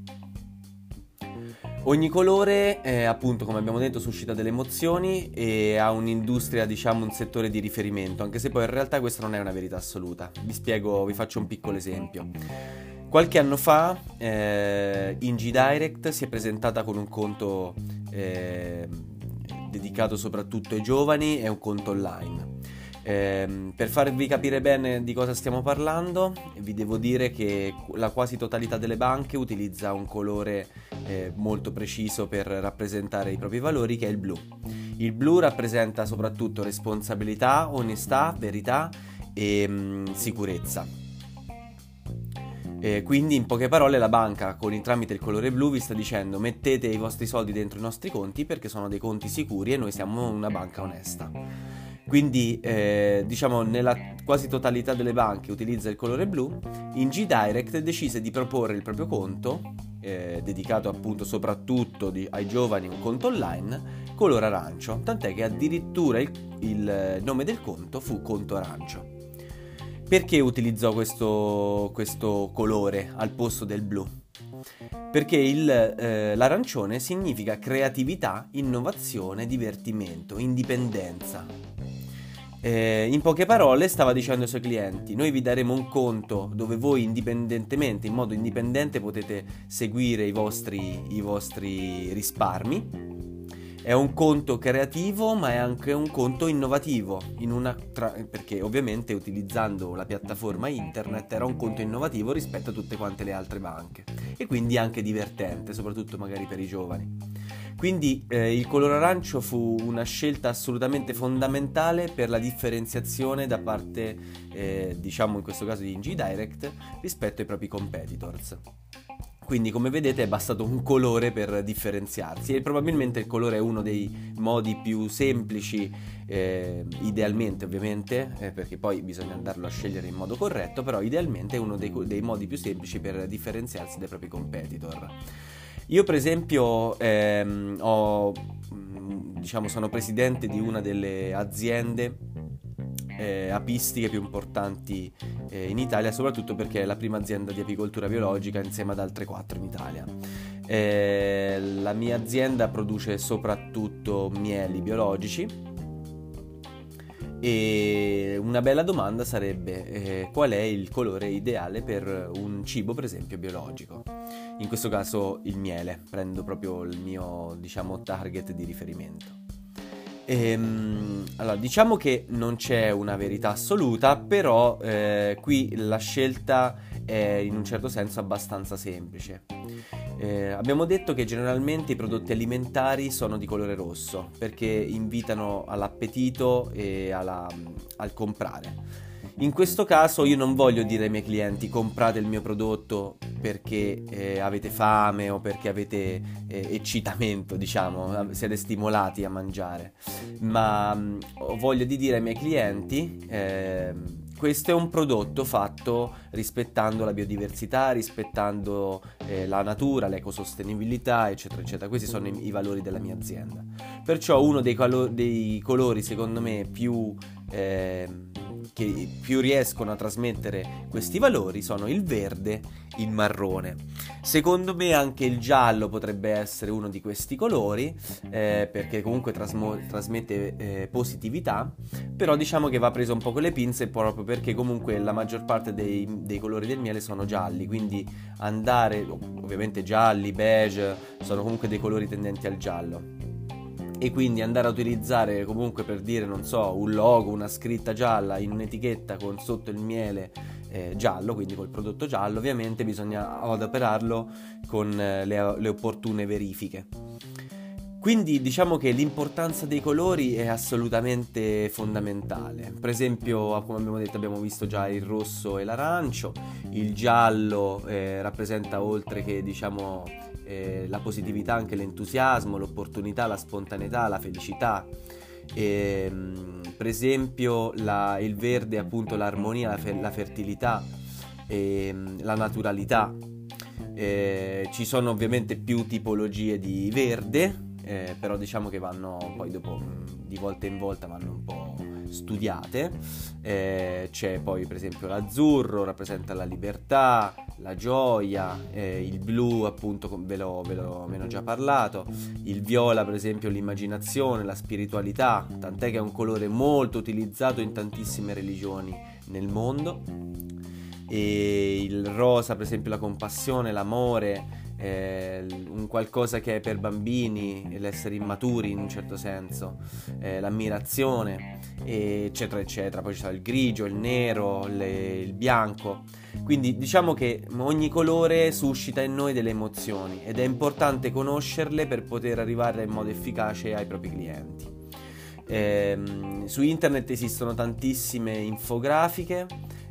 Ogni colore, eh, appunto, come abbiamo detto, suscita delle emozioni e ha un'industria, diciamo, un settore di riferimento, anche se poi in realtà questa non è una verità assoluta. Vi spiego, vi faccio un piccolo esempio. Qualche anno fa eh, Ingi Direct si è presentata con un conto eh, dedicato soprattutto ai giovani e un conto online. Eh, per farvi capire bene di cosa stiamo parlando, vi devo dire che la quasi totalità delle banche utilizza un colore eh, molto preciso per rappresentare i propri valori, che è il blu. Il blu rappresenta soprattutto responsabilità, onestà, verità e mh, mm, sicurezza. Eh, quindi in poche parole la banca con il tramite il colore blu vi sta dicendo mettete i vostri soldi dentro i nostri conti perché sono dei conti sicuri e noi siamo una banca onesta. Quindi eh, diciamo nella quasi totalità delle banche utilizza il colore blu, in G-Direct decise di proporre il proprio conto, eh, dedicato appunto soprattutto di, ai giovani, un conto online, colore arancio, tant'è che addirittura il, il nome del conto fu conto arancio. Perché utilizzò questo, questo colore al posto del blu? Perché il, eh, l'arancione significa creatività, innovazione, divertimento, indipendenza. Eh, in poche parole stava dicendo ai suoi clienti, noi vi daremo un conto dove voi indipendentemente, in modo indipendente potete seguire i vostri, i vostri risparmi è un conto creativo ma è anche un conto innovativo. In tra... perché ovviamente utilizzando la piattaforma internet era un conto innovativo rispetto a tutte quante le altre banche. E quindi anche divertente soprattutto magari per i giovani. Quindi eh, il colore arancio fu una scelta assolutamente fondamentale per la differenziazione da parte eh, diciamo in questo caso di Ingi Direct rispetto ai propri competitors quindi come vedete è bastato un colore per differenziarsi e probabilmente il colore è uno dei modi più semplici, eh, idealmente ovviamente, eh, perché poi bisogna andarlo a scegliere in modo corretto, però idealmente è uno dei, dei modi più semplici per differenziarsi dai propri competitor. Io per esempio ehm, ho, diciamo, sono presidente di una delle aziende eh, apistiche più importanti eh, in Italia, soprattutto perché è la prima azienda di apicoltura biologica insieme ad altre quattro in Italia. Eh, la mia azienda produce soprattutto mieli biologici e una bella domanda sarebbe eh, qual è il colore ideale per un cibo per esempio biologico. In questo caso il miele, prendo proprio il mio diciamo target di riferimento. Ehm, allora, diciamo che non c'è una verità assoluta, però eh, qui la scelta è in un certo senso abbastanza semplice. Eh, abbiamo detto che generalmente i prodotti alimentari sono di colore rosso perché invitano all'appetito e alla, al comprare. In questo caso io non voglio dire ai miei clienti comprate il mio prodotto perché eh, avete fame o perché avete eh, eccitamento, diciamo, siete stimolati a mangiare, ma mh, mm, ho voglia di dire ai miei clienti eh, questo è un prodotto fatto rispettando la biodiversità, rispettando eh, la natura, l'ecosostenibilità, eccetera, eccetera. Questi sono i, i valori della mia azienda. Perciò uno dei, calo- dei colori, secondo me, più eh, che più riescono a trasmettere questi valori sono il verde, il marrone. Secondo me anche il giallo potrebbe essere uno di questi colori eh, perché comunque trasmo- trasmette eh, positività, però diciamo che va preso un po' con le pinze proprio perché comunque la maggior parte dei, dei colori del miele sono gialli, quindi andare ovviamente gialli, beige, sono comunque dei colori tendenti al giallo e quindi andare a utilizzare comunque per dire non so un logo, una scritta gialla in un'etichetta con sotto il miele eh, giallo, quindi col prodotto giallo, ovviamente bisogna adoperarlo con eh, le, le opportune verifiche. Quindi diciamo che l'importanza dei colori è assolutamente fondamentale. Per esempio, come abbiamo detto, abbiamo visto già il rosso e l'arancio, il giallo eh, rappresenta oltre che diciamo eh, la positività, anche l'entusiasmo, l'opportunità, la spontaneità, la felicità. E, ehm, per esempio la, il verde appunto l'armonia, la, fe- la fertilità, e, ehm, la naturalità. Eh, ci sono ovviamente più tipologie di verde, eh, però diciamo che vanno poi dopo di volta in volta vanno un po' studiate. Eh, c'è poi per esempio l'azzurro, rappresenta la libertà, la gioia, eh, il blu appunto ve l'ho, ve l'ho meno già parlato, il viola per esempio l'immaginazione, la spiritualità, tant'è che è un colore molto utilizzato in tantissime religioni nel mondo. e il rosa per esempio la compassione, l'amore, eh, un qualcosa che è per bambini, l'essere immaturi in un certo senso, eh, l'ammirazione, eccetera, eccetera. Poi sono il grigio, il nero, le, il bianco. Quindi diciamo che ogni colore suscita in noi delle emozioni ed è importante conoscerle per poter arrivare in modo efficace ai propri clienti. Eh, su internet esistono tantissime infografiche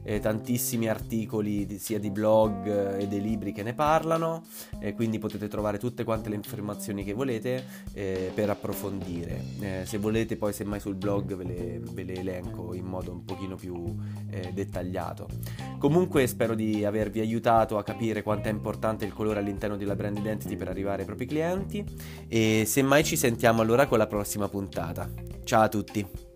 eh, tantissimi articoli di, sia di blog eh, e dei libri che ne parlano, eh, quindi potete trovare tutte quante le informazioni che volete eh, per approfondire. Eh, se volete poi semmai sul blog ve le, ve le, elenco in modo un pochino più dettagliato. Comunque spero di avervi aiutato a capire quanto è importante il colore all'interno della brand identity per arrivare ai propri clienti e semmai ci sentiamo allora con la prossima puntata. Ciao a tutti!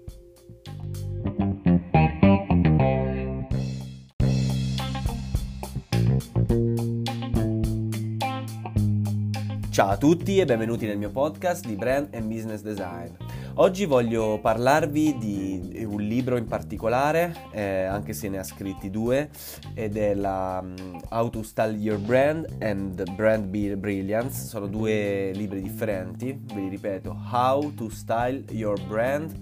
Ciao a tutti e benvenuti nel mio podcast di Brand and Business Design. Oggi voglio parlarvi di un libro in particolare, eh, anche se ne ha scritti due, ed è la um, How to Style Your Brand and Brand Brilliance. Sono due libri differenti, ve li ripeto, How to Style Your Brand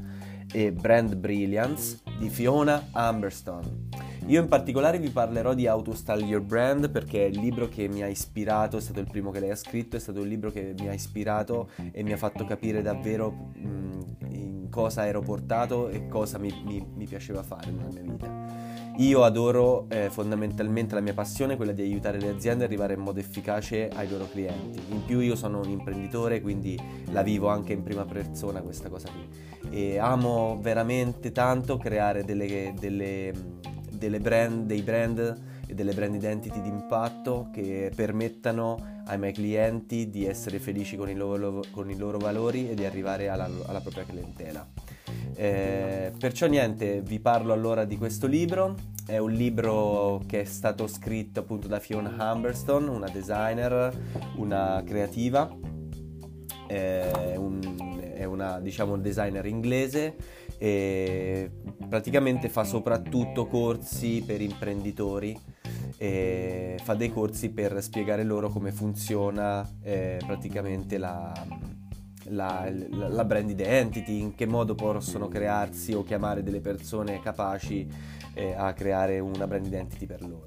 e Brand Brilliance di Fiona Amberstone. Io in particolare vi parlerò di How to Style Your Brand perché è il libro che mi ha ispirato, è stato il primo che lei ha scritto, è stato un libro che mi ha ispirato e mi ha fatto capire davvero mh, in cosa ero portato e cosa mi, mi, mi piaceva fare nella mia vita. Io adoro eh, fondamentalmente la mia passione, quella di aiutare le aziende ad arrivare in modo efficace ai loro clienti. In più io sono un imprenditore, quindi la vivo anche in prima persona questa cosa qui. E amo veramente tanto creare delle, delle brand, dei brand e delle brand identity di impatto che permettano ai miei clienti di essere felici con i loro, con i loro valori e di arrivare alla, alla propria clientela. Eh, perciò niente, vi parlo allora di questo libro. È un libro che è stato scritto appunto da Fiona Humberstone, una designer, una creativa, è, un, è una diciamo un designer inglese e praticamente fa soprattutto corsi per imprenditori e fa dei corsi per spiegare loro come funziona eh, praticamente la, la, la, brand identity, in che modo possono crearsi o chiamare delle persone capaci eh, a creare una brand identity per loro.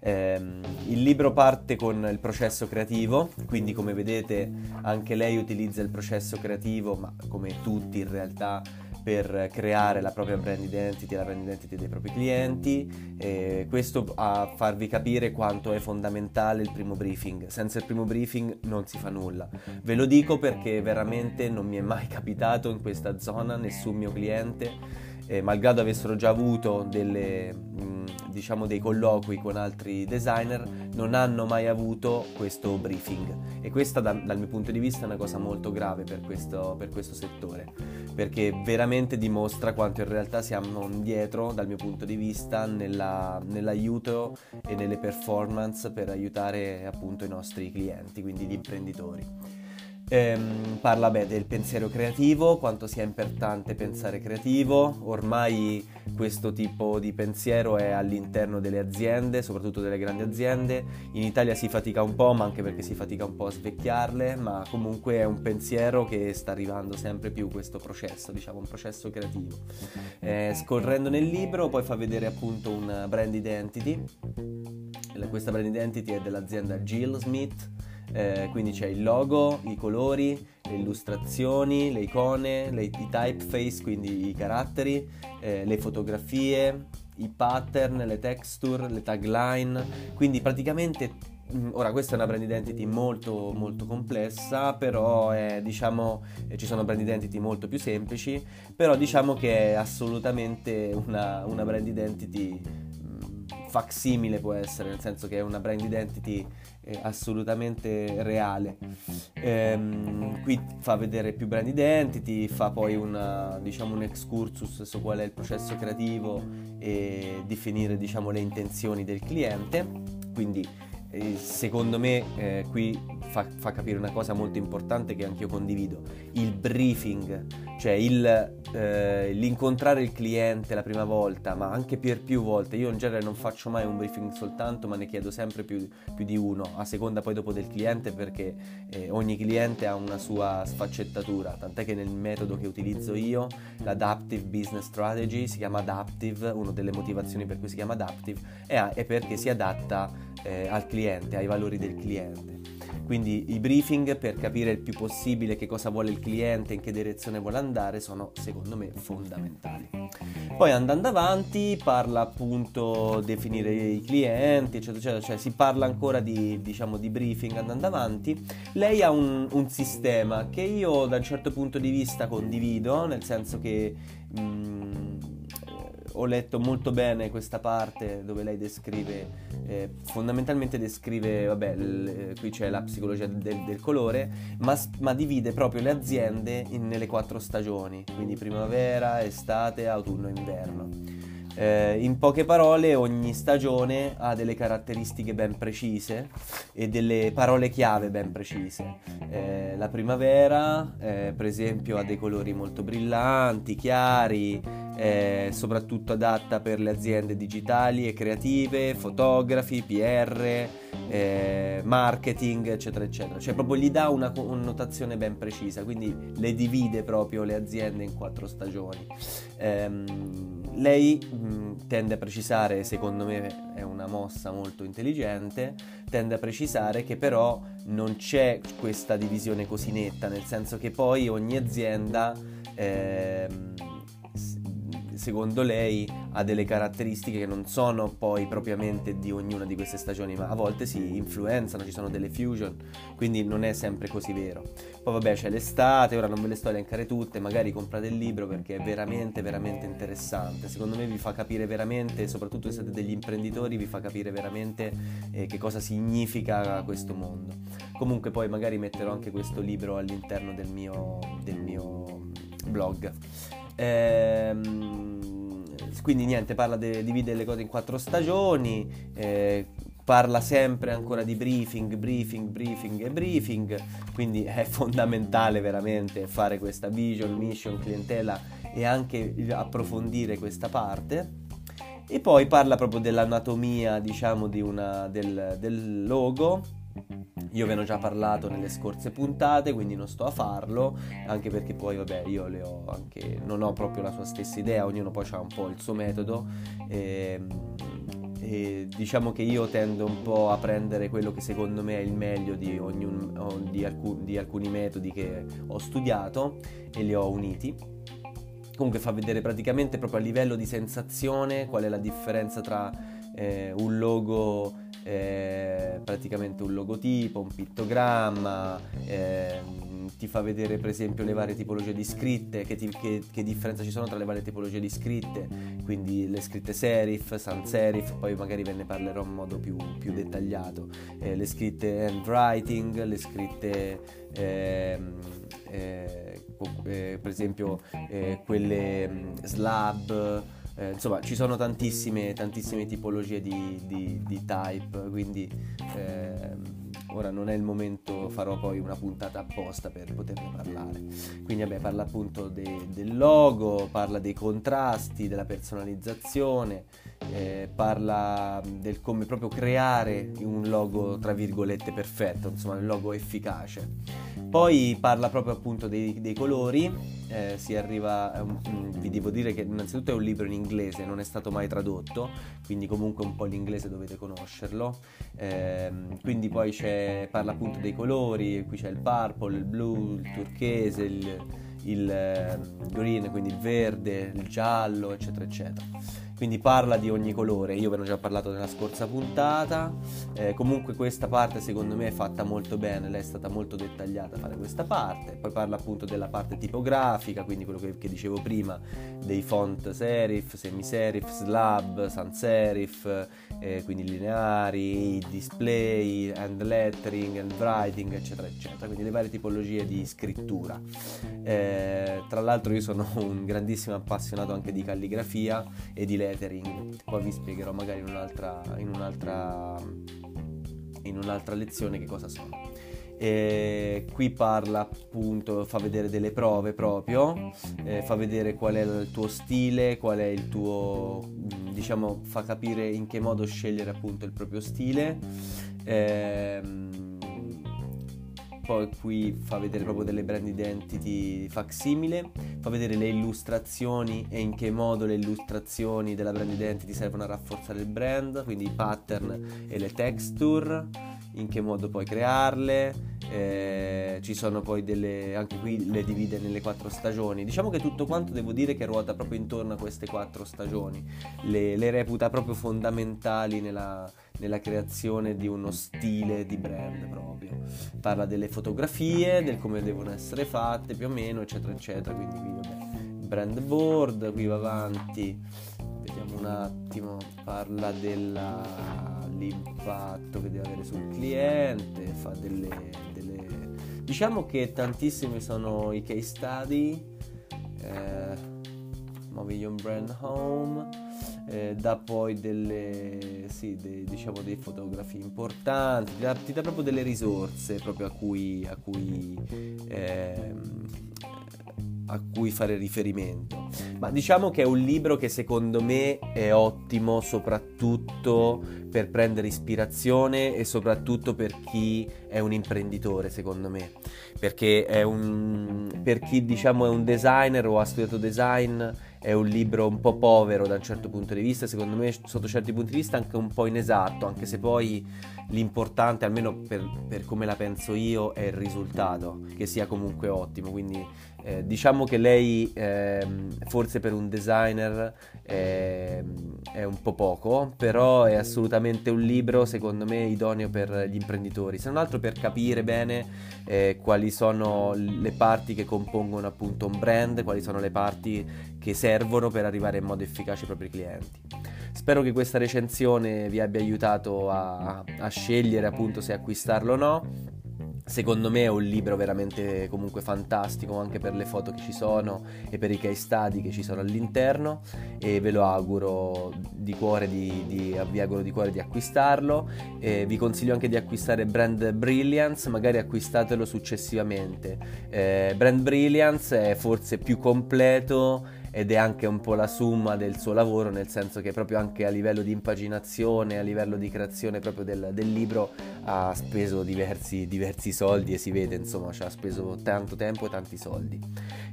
Eh, il libro parte con il processo creativo, quindi come vedete anche lei utilizza il processo creativo, ma come tutti in realtà per creare la propria brand identity, la brand identity dei propri clienti, e questo a farvi capire quanto è fondamentale il primo briefing. Senza il primo briefing non si fa nulla. Ve lo dico perché veramente non mi è mai capitato in questa zona nessun mio cliente eh, malgrado avessero già avuto delle, mh, diciamo dei colloqui con altri designer, non hanno mai avuto questo briefing. E questa da, dal mio punto di vista è una cosa molto grave per questo, per questo settore, perché veramente dimostra quanto in realtà siamo indietro dal mio punto di vista nella, nell'aiuto e nelle performance per aiutare appunto i nostri clienti, quindi gli imprenditori. Ehm, parla beh, del pensiero creativo, quanto sia importante pensare creativo. Ormai questo tipo di pensiero è all'interno delle aziende, soprattutto delle grandi aziende. In Italia si fatica un po', ma anche perché si fatica un po' a svecchiarle, ma comunque è un pensiero che sta arrivando sempre più questo processo, diciamo un processo creativo. Eh, scorrendo nel libro poi fa vedere appunto una brand identity. Questa brand identity è dell'azienda Jill Smith eh, quindi c'è il logo, i colori, le illustrazioni, le icone, le, i typeface, quindi i caratteri, eh, le fotografie, i pattern, le texture, le tagline, quindi praticamente mm, Ora, questa è una brand identity molto, molto complessa, però è, diciamo, eh, ci sono brand identity molto più semplici, però diciamo che è assolutamente una, una brand identity mm, facsimile può essere, nel senso che è una brand identity assolutamente reale. Ehm, qui fa vedere più brand identity, fa poi una, diciamo, un excursus su qual è il processo creativo e definire diciamo, le intenzioni del cliente. Quindi secondo me eh, qui fa, fa, capire una cosa molto importante che anch'io condivido, il briefing, cioè il, eh, l'incontrare il cliente la prima volta, ma anche per più volte. Io in genere non faccio mai un briefing soltanto, ma ne chiedo sempre più, più di uno, a seconda poi dopo del cliente, perché eh, ogni cliente ha una sua sfaccettatura, tant'è che nel metodo che utilizzo io, l'Adaptive Business Strategy, si chiama Adaptive, una delle motivazioni per cui si chiama Adaptive, è, è perché si adatta eh, al cliente, ai valori del cliente. Quindi i briefing per capire il più possibile che cosa vuole il cliente, in che direzione vuole andare, sono secondo me fondamentali. Poi andando avanti parla appunto definire i clienti, eccetera, eccetera, cioè si parla ancora di, diciamo, di briefing andando avanti. Lei ha un, un, sistema che io da un certo punto di vista condivido, nel senso che... Mh, mm, ho letto molto bene questa parte dove lei descrive, eh, fondamentalmente descrive, vabbè, l- eh, qui c'è la psicologia del, del colore, ma, ma, divide proprio le aziende in, nelle quattro stagioni, quindi primavera, estate, autunno inverno. Eh, in poche parole, ogni stagione ha delle caratteristiche ben precise e delle parole chiave ben precise. Eh, la primavera, eh, per esempio, ha dei colori molto brillanti, chiari, soprattutto adatta per le aziende digitali e creative, fotografi, PR, eh, marketing, eccetera, eccetera. Cioè, proprio gli dà una connotazione ben precisa, quindi le divide proprio le aziende in quattro stagioni. Ehm, lei mh, tende a precisare, secondo me è una mossa molto intelligente, tende a precisare che però non c'è questa divisione così netta, nel senso che poi ogni azienda... Ehm, secondo lei ha delle caratteristiche che non sono poi propriamente di ognuna di queste stagioni, ma a volte si influenzano, ci sono delle fusion, quindi non è sempre così vero. Poi vabbè c'è l'estate, ora non ve le sto a elencare tutte, magari comprate il libro perché è veramente veramente interessante. Secondo me vi fa capire veramente, soprattutto se siete degli imprenditori, vi fa capire veramente eh, che cosa significa questo mondo. Comunque poi magari metterò anche questo libro all'interno del mio, del mio blog. Ehm, quindi niente, parla di dividere le cose in quattro stagioni, eh, parla sempre ancora di briefing, briefing, briefing e briefing, quindi è fondamentale veramente fare questa vision, mission, clientela e anche approfondire questa parte. E poi parla proprio dell'anatomia, diciamo, di una, del, del logo, io ve ne ho già parlato nelle scorse puntate, quindi non sto a farlo, anche perché poi vabbè io le ho anche, non ho proprio la sua stessa idea, ognuno poi ha un po' il suo metodo. E, e diciamo che io tendo un po' a prendere quello che secondo me è il meglio di, ognun, di, alcun, di alcuni metodi che ho studiato e li ho uniti comunque fa vedere praticamente proprio a livello di sensazione qual è la differenza tra eh, un logo eh, praticamente un logotipo, un pittogramma, eh, ti fa vedere per esempio le varie tipologie di scritte, che, ti, che, che, differenza ci sono tra le varie tipologie di scritte, quindi le scritte serif, sans serif, poi magari ve ne parlerò in modo più, più dettagliato, eh, le scritte handwriting, le scritte... Ehm, eh, eh, per esempio eh, quelle mm, slab eh, insomma, ci sono tantissime, tantissime tipologie di, di, di type, quindi eh, ora non è il momento, farò poi una puntata apposta per poterne parlare. Quindi, vabbè, parla appunto de, del logo, parla dei contrasti, della personalizzazione, eh, parla del come proprio creare un logo, tra virgolette, perfetto, insomma, un logo efficace. Poi parla proprio appunto dei, dei colori, eh, si arriva, um, vi devo dire che innanzitutto è un libro in inglese, non è stato mai tradotto, quindi comunque un po' l'inglese dovete conoscerlo. Eh, quindi poi parla appunto dei colori, qui c'è il purple, il blu, il turchese, il, il eh, green, quindi il verde, il giallo, eccetera, eccetera quindi parla di ogni colore, io ve ne ho già parlato nella scorsa puntata, eh, comunque questa parte secondo me è fatta molto bene, lei è stata molto dettagliata a fare questa parte, poi parla appunto della parte tipografica, quindi quello che, che dicevo prima, dei font serif, semi-serif, slab, sans serif, eh, quindi lineari, display, hand lettering, hand writing, eccetera, eccetera, quindi le varie tipologie di scrittura. Eh, tra l'altro io sono un grandissimo appassionato anche di calligrafia e di lettering, poi vi spiegherò magari in un'altra, in un'altra in un'altra lezione che cosa sono. E qui parla appunto, fa vedere delle prove proprio, eh, fa vedere qual è il tuo stile, qual è il tuo, mm, diciamo, fa capire in che modo scegliere appunto il proprio stile. Eh, poi qui fa vedere proprio delle brand identity facsimile, fa vedere le illustrazioni e in che modo le illustrazioni della brand identity servono a rafforzare il brand, quindi i pattern e le texture, in che modo puoi crearle, eh, ci sono poi delle, anche qui le divide nelle quattro stagioni. Diciamo che tutto quanto devo dire che ruota proprio intorno a queste quattro stagioni, le, le reputa proprio fondamentali nella, nella creazione di uno stile di brand proprio. Parla delle fotografie, del come devono essere fatte più o meno, eccetera, eccetera. Quindi qui vabbè, brand board, qui va avanti. Vediamo un attimo, parla dell'impatto che deve avere sul cliente, fa delle, delle... Diciamo che tantissimi sono i case study, eh, Movision Brand Home, eh, dà poi delle, sì, dei, diciamo dei fotografi importanti, ti dà, ti dà, proprio delle risorse proprio a cui, a cui eh, a cui fare riferimento. Ma diciamo che è un libro che secondo me è ottimo soprattutto per prendere ispirazione e soprattutto per chi è un imprenditore, secondo me. Perché è un, per chi diciamo è un designer o ha studiato design è un libro un po' povero da un certo punto di vista, secondo me sotto certi punti di vista anche un po' inesatto, anche se poi l'importante, almeno per, per come la penso io, è il risultato, che sia comunque ottimo. Quindi eh, diciamo che lei eh, forse per un designer eh, è un po' poco, però è assolutamente un libro secondo me idoneo per gli imprenditori, se non altro per capire bene eh, quali sono le parti che compongono appunto un brand, quali sono le parti che servono per arrivare in modo efficace ai propri clienti. Spero che questa recensione vi abbia aiutato a, a scegliere appunto se acquistarlo o no Secondo me è un libro veramente comunque fantastico anche per le foto che ci sono e per i case study che ci sono all'interno e ve lo auguro di cuore di, di, vi auguro di cuore di acquistarlo e vi consiglio anche di acquistare Brand Brilliance, magari acquistatelo successivamente. Eh, Brand Brilliance è forse più completo ed è anche un po' la summa del suo lavoro, nel senso che proprio anche a livello di impaginazione, a livello di creazione proprio del, del libro ha speso diversi, diversi, soldi e si vede insomma, ci ha speso tanto tempo e tanti soldi.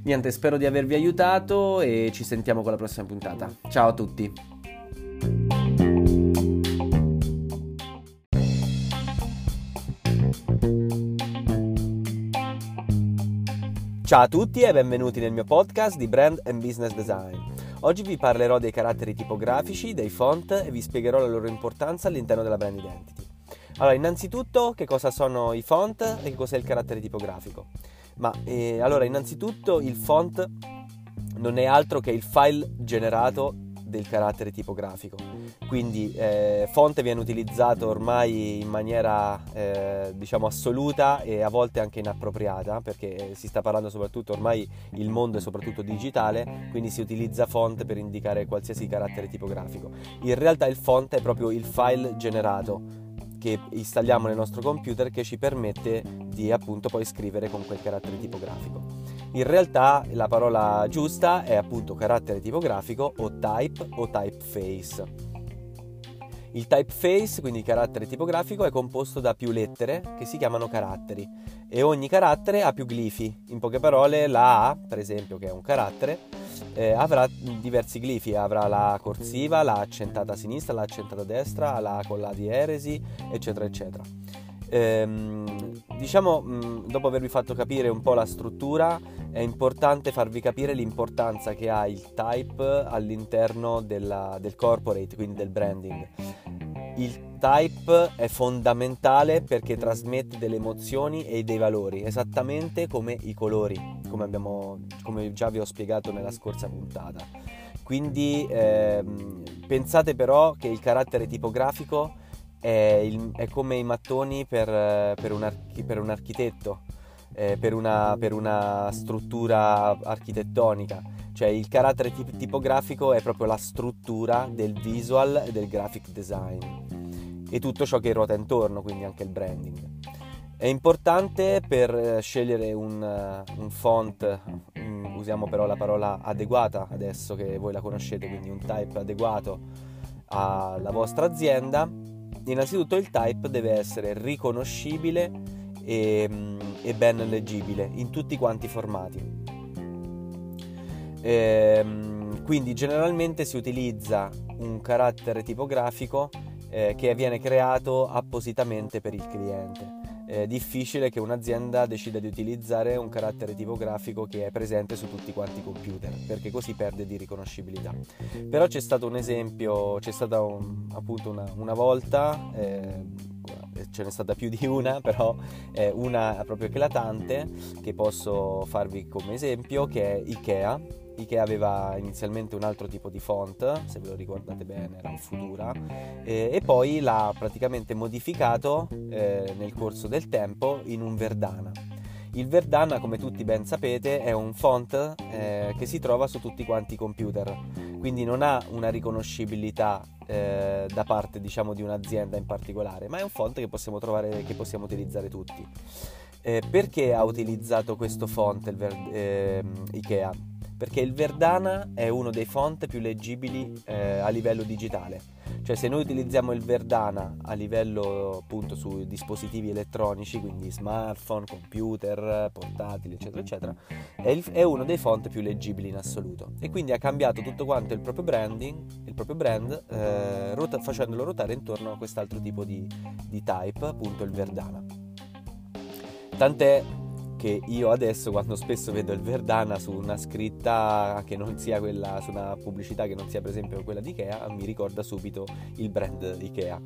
Niente, spero di avervi aiutato e ci sentiamo con la prossima puntata. Ciao a tutti! Ciao a tutti e benvenuti nel mio podcast di Brand and Business Design. Oggi vi parlerò dei caratteri tipografici, dei font e vi spiegherò la loro importanza all'interno della brand identity. Allora, innanzitutto che cosa sono i font e che cos'è il carattere tipografico? Ma eh, allora, innanzitutto il font non è altro che il file generato del carattere tipografico. Quindi eh, fonte viene utilizzato ormai in maniera eh, diciamo assoluta e a volte anche inappropriata perché si sta parlando soprattutto ormai il mondo è soprattutto digitale, quindi si utilizza font per indicare qualsiasi carattere tipografico. In realtà il font è proprio il file generato che installiamo nel nostro computer che ci permette di appunto poi scrivere con quel carattere tipografico. In realtà la parola giusta è appunto carattere tipografico o type o typeface. Il typeface, quindi il carattere tipografico, è composto da più lettere che si chiamano caratteri e ogni carattere ha più glifi. In poche parole, la A, per esempio, che è un carattere, eh, avrà diversi glifi, avrà la corsiva, la accentata a sinistra, la accentata a destra, la con la dieresi, eccetera, eccetera. Ehm, diciamo, mh, dopo avervi fatto capire un po' la struttura, è importante farvi capire l'importanza che ha il type all'interno della, del corporate, quindi del branding. Il type è fondamentale perché trasmette delle emozioni e dei valori, esattamente come i colori, come, abbiamo, come già vi ho spiegato nella scorsa puntata. Quindi ehm, pensate però che il carattere tipografico è, il, è come i mattoni per, per, un, archi, per un, architetto, eh, per, una, per, una, struttura architettonica. Cioè il carattere tip- tipografico è proprio la struttura del visual e del graphic design. e tutto ciò che ruota intorno, quindi anche il branding. È importante per eh, scegliere un, uh, un font, um, usiamo però la parola adeguata adesso che voi la conoscete, quindi un type adeguato alla vostra azienda, innanzitutto il type deve essere riconoscibile e, um, e ben leggibile in tutti quanti i formati. E, um, quindi generalmente si utilizza un carattere tipografico eh, che viene creato appositamente per il cliente è difficile che un'azienda decida di utilizzare un carattere tipografico che è presente su tutti quanti i computer, perché così perde di riconoscibilità. Però c'è stato un esempio, c'è stata un, appunto una, una volta, eh, ce n'è stata più di una, però eh, una proprio eclatante che posso farvi come esempio, che è Ikea Ikea aveva inizialmente un altro tipo di font, se ve lo ricordate bene era un Futura, eh, e poi l'ha praticamente modificato eh, nel corso del tempo in un Verdana. Il Verdana, come tutti ben sapete, è un font eh, che si trova su tutti quanti i computer, quindi non ha una riconoscibilità eh, da parte diciamo, di un'azienda in particolare, ma è un font che possiamo, trovare, che possiamo utilizzare tutti. Eh, perché ha utilizzato questo font il Ver- ehm, Ikea? Perché il Verdana è uno dei font più leggibili eh, a livello digitale. Cioè se noi utilizziamo il Verdana a livello appunto su dispositivi elettronici, quindi smartphone, computer, portatili, eccetera, eccetera, è, il, è uno dei font più leggibili in assoluto. E quindi ha cambiato tutto quanto il proprio branding, il proprio brand, eh, rota- facendolo ruotare intorno a quest'altro tipo di, di type, appunto il Verdana. Tant'è che io adesso quando spesso vedo il Verdana su una scritta che non sia quella, su una pubblicità che non sia per esempio quella di Ikea, mi ricorda subito il brand Ikea.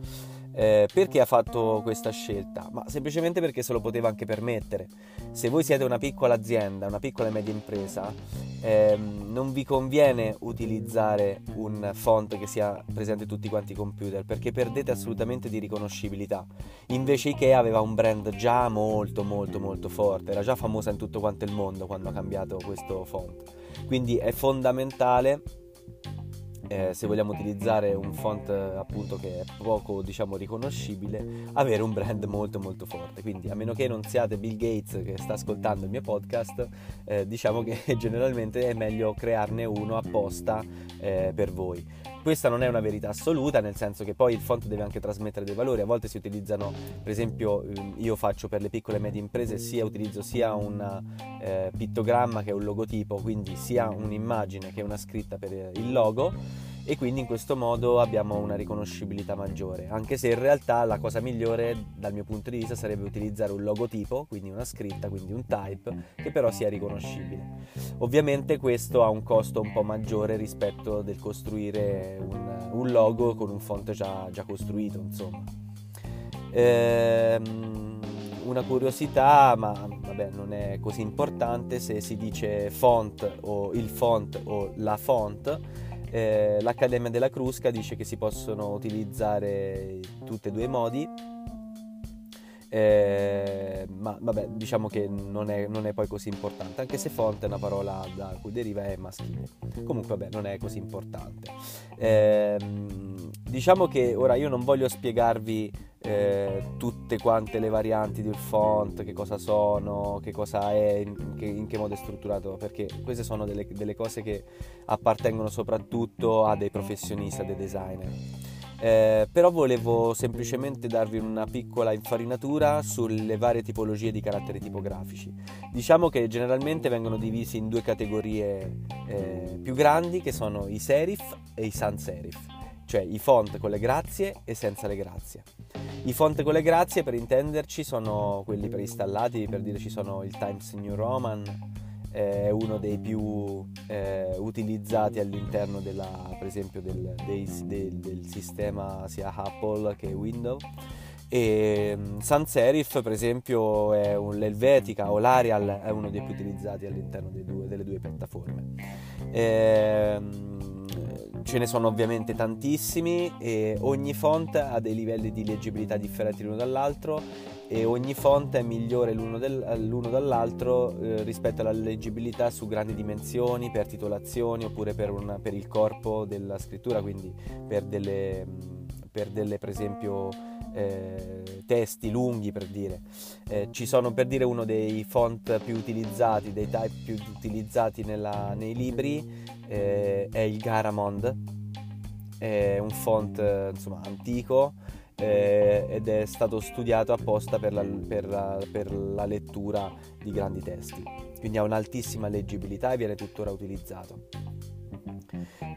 Eh, perché ha fatto questa scelta? Ma semplicemente perché se lo poteva anche permettere. Se voi siete una piccola azienda, una piccola e media impresa, ehm, non vi conviene utilizzare un font che sia presente in tutti quanti i computer perché perdete assolutamente di riconoscibilità. Invece Ikea aveva un brand già molto molto molto forte, era già famosa in tutto quanto il mondo quando ha cambiato questo font. Quindi è fondamentale eh, se vogliamo utilizzare un font appunto che è poco diciamo riconoscibile, avere un brand molto molto forte. Quindi a meno che non siate Bill Gates che sta ascoltando il mio podcast, eh, diciamo che generalmente è meglio crearne uno apposta eh, per voi. Questa non è una verità assoluta, nel senso che poi il font deve anche trasmettere dei valori. A volte si utilizzano, per esempio, ehm, io faccio per le piccole e medie imprese, sia utilizzo sia un eh, pittogramma che un logotipo, quindi sia un'immagine che una scritta per il logo e quindi in questo modo abbiamo una riconoscibilità maggiore, anche se in realtà la cosa migliore dal mio punto di vista sarebbe utilizzare un logotipo, quindi una scritta, quindi un type, che però sia riconoscibile. Ovviamente questo ha un costo un po' maggiore rispetto del costruire un, un logo con un font già, già costruito, insomma. Ehm, una curiosità, ma vabbè, non è così importante se si dice font o il font o la font eh, l'Accademia della Crusca dice che si possono utilizzare tutti e due i modi, eh, ma vabbè, diciamo che non è, non è, poi così importante, anche se font è una parola da cui deriva è maschile. Comunque, vabbè, non è così importante. Eh, diciamo che ora io non voglio spiegarvi eh, tutte quante le varianti del font, che cosa sono, che cosa è, in che, in che modo è strutturato, perché queste sono delle, delle, cose che appartengono soprattutto a dei professionisti, a dei designer. Eh, però volevo semplicemente darvi una piccola infarinatura sulle varie tipologie di caratteri tipografici. Diciamo che generalmente vengono divisi in due categorie eh, più grandi che sono i serif e i sans serif, cioè i font con le grazie e senza le grazie. I font con le grazie, per intenderci, sono quelli preinstallati, per dire ci sono il Times New Roman, è uno dei più eh, utilizzati all'interno della, per esempio del, dei, del, del, sistema sia Apple che Windows. E mm, Sans Serif per esempio è un, l'Helvetica o l'Arial è uno dei più utilizzati all'interno due, delle due piattaforme. Ehm, ce ne sono ovviamente tantissimi e ogni font ha dei livelli di leggibilità differenti l'uno dall'altro e ogni font è migliore l'uno, del, l'uno dall'altro eh, rispetto alla leggibilità su grandi dimensioni, per titolazioni oppure per, una, per il corpo della scrittura, quindi per delle, per delle per esempio eh, testi lunghi per dire. Eh, ci sono per dire uno dei font più utilizzati, dei type più utilizzati nella, nei libri, eh, è il Garamond, è un font insomma antico eh, ed è stato studiato apposta per la, per, la, per la, lettura di grandi testi. Quindi ha un'altissima leggibilità e viene tuttora utilizzato.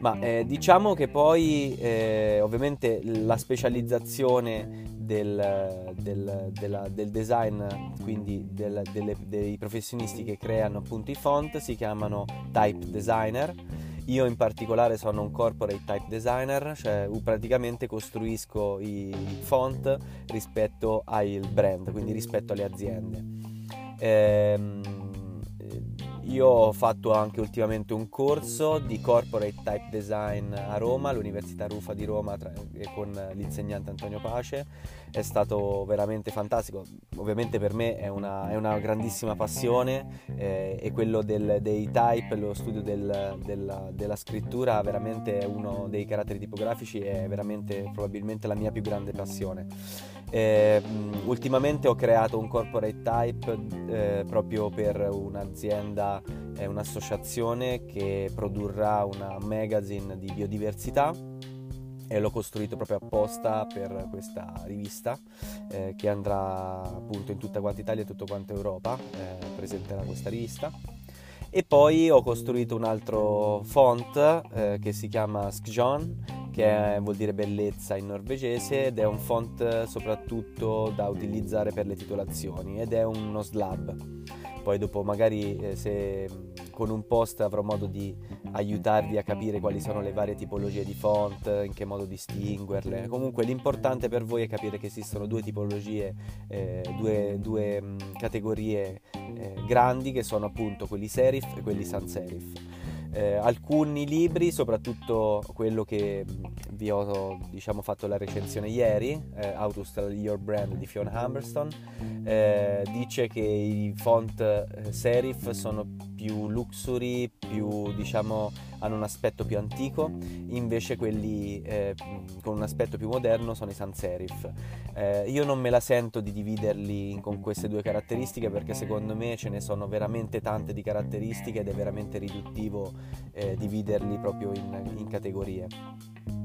Ma eh, diciamo che poi eh, ovviamente la specializzazione del, del, della, del design, quindi del, delle, dei professionisti che creano appunto i font, si chiamano type designer io in particolare sono un corporate type designer, cioè praticamente costruisco i font rispetto al brand, quindi rispetto alle aziende. Ehm, io ho fatto anche ultimamente un corso di corporate type design a Roma, all'Università Rufa di Roma tra, con l'insegnante Antonio Pace. È stato veramente fantastico. Ovviamente per me è una, è una grandissima passione eh, e quello del, dei type, lo studio del, del, della scrittura, veramente è uno dei caratteri tipografici, è veramente probabilmente la mia più grande passione. Eh, ultimamente ho creato un corporate type eh, proprio per un'azienda, eh, un'associazione che produrrà una magazine di biodiversità e l'ho costruito proprio apposta per questa rivista eh, che andrà appunto in tutta quanta Italia e tutta quanta Europa, eh, presenterà questa rivista. E poi ho costruito un altro font eh, che si chiama Skjon che vuol dire bellezza in norvegese ed è un font soprattutto da utilizzare per le titolazioni ed è uno slab. Poi dopo magari eh, se con un post avrò modo di aiutarvi a capire quali sono le varie tipologie di font, in che modo distinguerle. Comunque l'importante per voi è capire che esistono due tipologie, eh, due, due mh, categorie eh, grandi che sono appunto quelli serif e quelli sans serif eh, alcuni libri, soprattutto quello che vi ho diciamo, fatto la recensione ieri, eh, How to Style Your Brand di Fiona Humberston, eh, dice che i font eh, serif sono più luxury, più diciamo hanno un aspetto più antico, invece quelli eh, con un aspetto più moderno sono i sans serif. Eh, io non me la sento di dividerli con queste due caratteristiche perché secondo me ce ne sono veramente tante di caratteristiche ed è veramente riduttivo eh, dividerli proprio in, in categorie.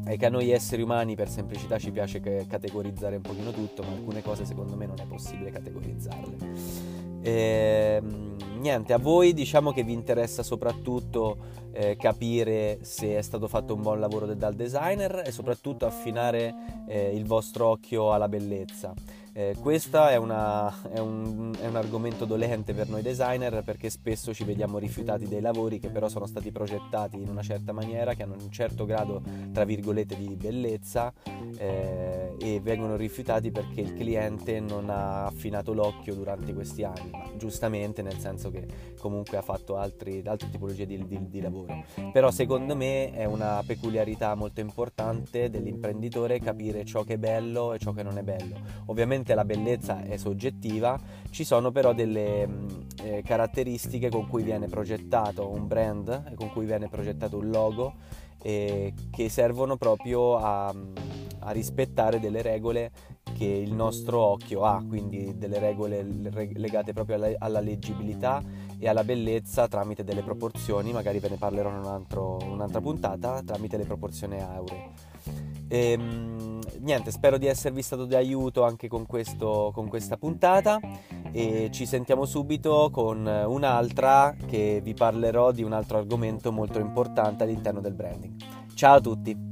È che a noi esseri umani per semplicità ci piace categorizzare un pochino tutto, ma alcune cose secondo me non è possibile categorizzarle. E, ehm, niente, a voi diciamo che vi interessa soprattutto eh, capire se è stato fatto un buon lavoro dal designer e soprattutto affinare eh, il vostro occhio alla bellezza. Eh, questo è, è, un, è, un, argomento dolente per noi designer perché spesso ci vediamo rifiutati dei lavori che però sono stati progettati in una certa maniera, che hanno un certo grado, tra virgolette, di bellezza eh, e vengono rifiutati perché il cliente non ha affinato l'occhio durante questi anni, ma giustamente nel senso che comunque ha fatto altri, altre tipologie di, di, di lavoro. Però secondo me è una peculiarità molto importante dell'imprenditore capire ciò che è bello e ciò che non è bello. Ovviamente ovviamente la bellezza è soggettiva, ci sono però delle mm, eh, caratteristiche con cui viene progettato un brand con cui viene progettato un logo eh, che servono proprio a, mm, a, rispettare delle regole che il nostro occhio ha, quindi delle regole legate proprio alla, alla leggibilità e alla bellezza tramite delle proporzioni, magari ve ne parlerò in un altro, un'altra puntata, tramite le proporzioni auree. E, ehm, niente, spero di esservi stato di aiuto anche con, questo, con questa puntata e ci sentiamo subito con un'altra che vi parlerò di un altro argomento molto importante all'interno del branding. Ciao a tutti!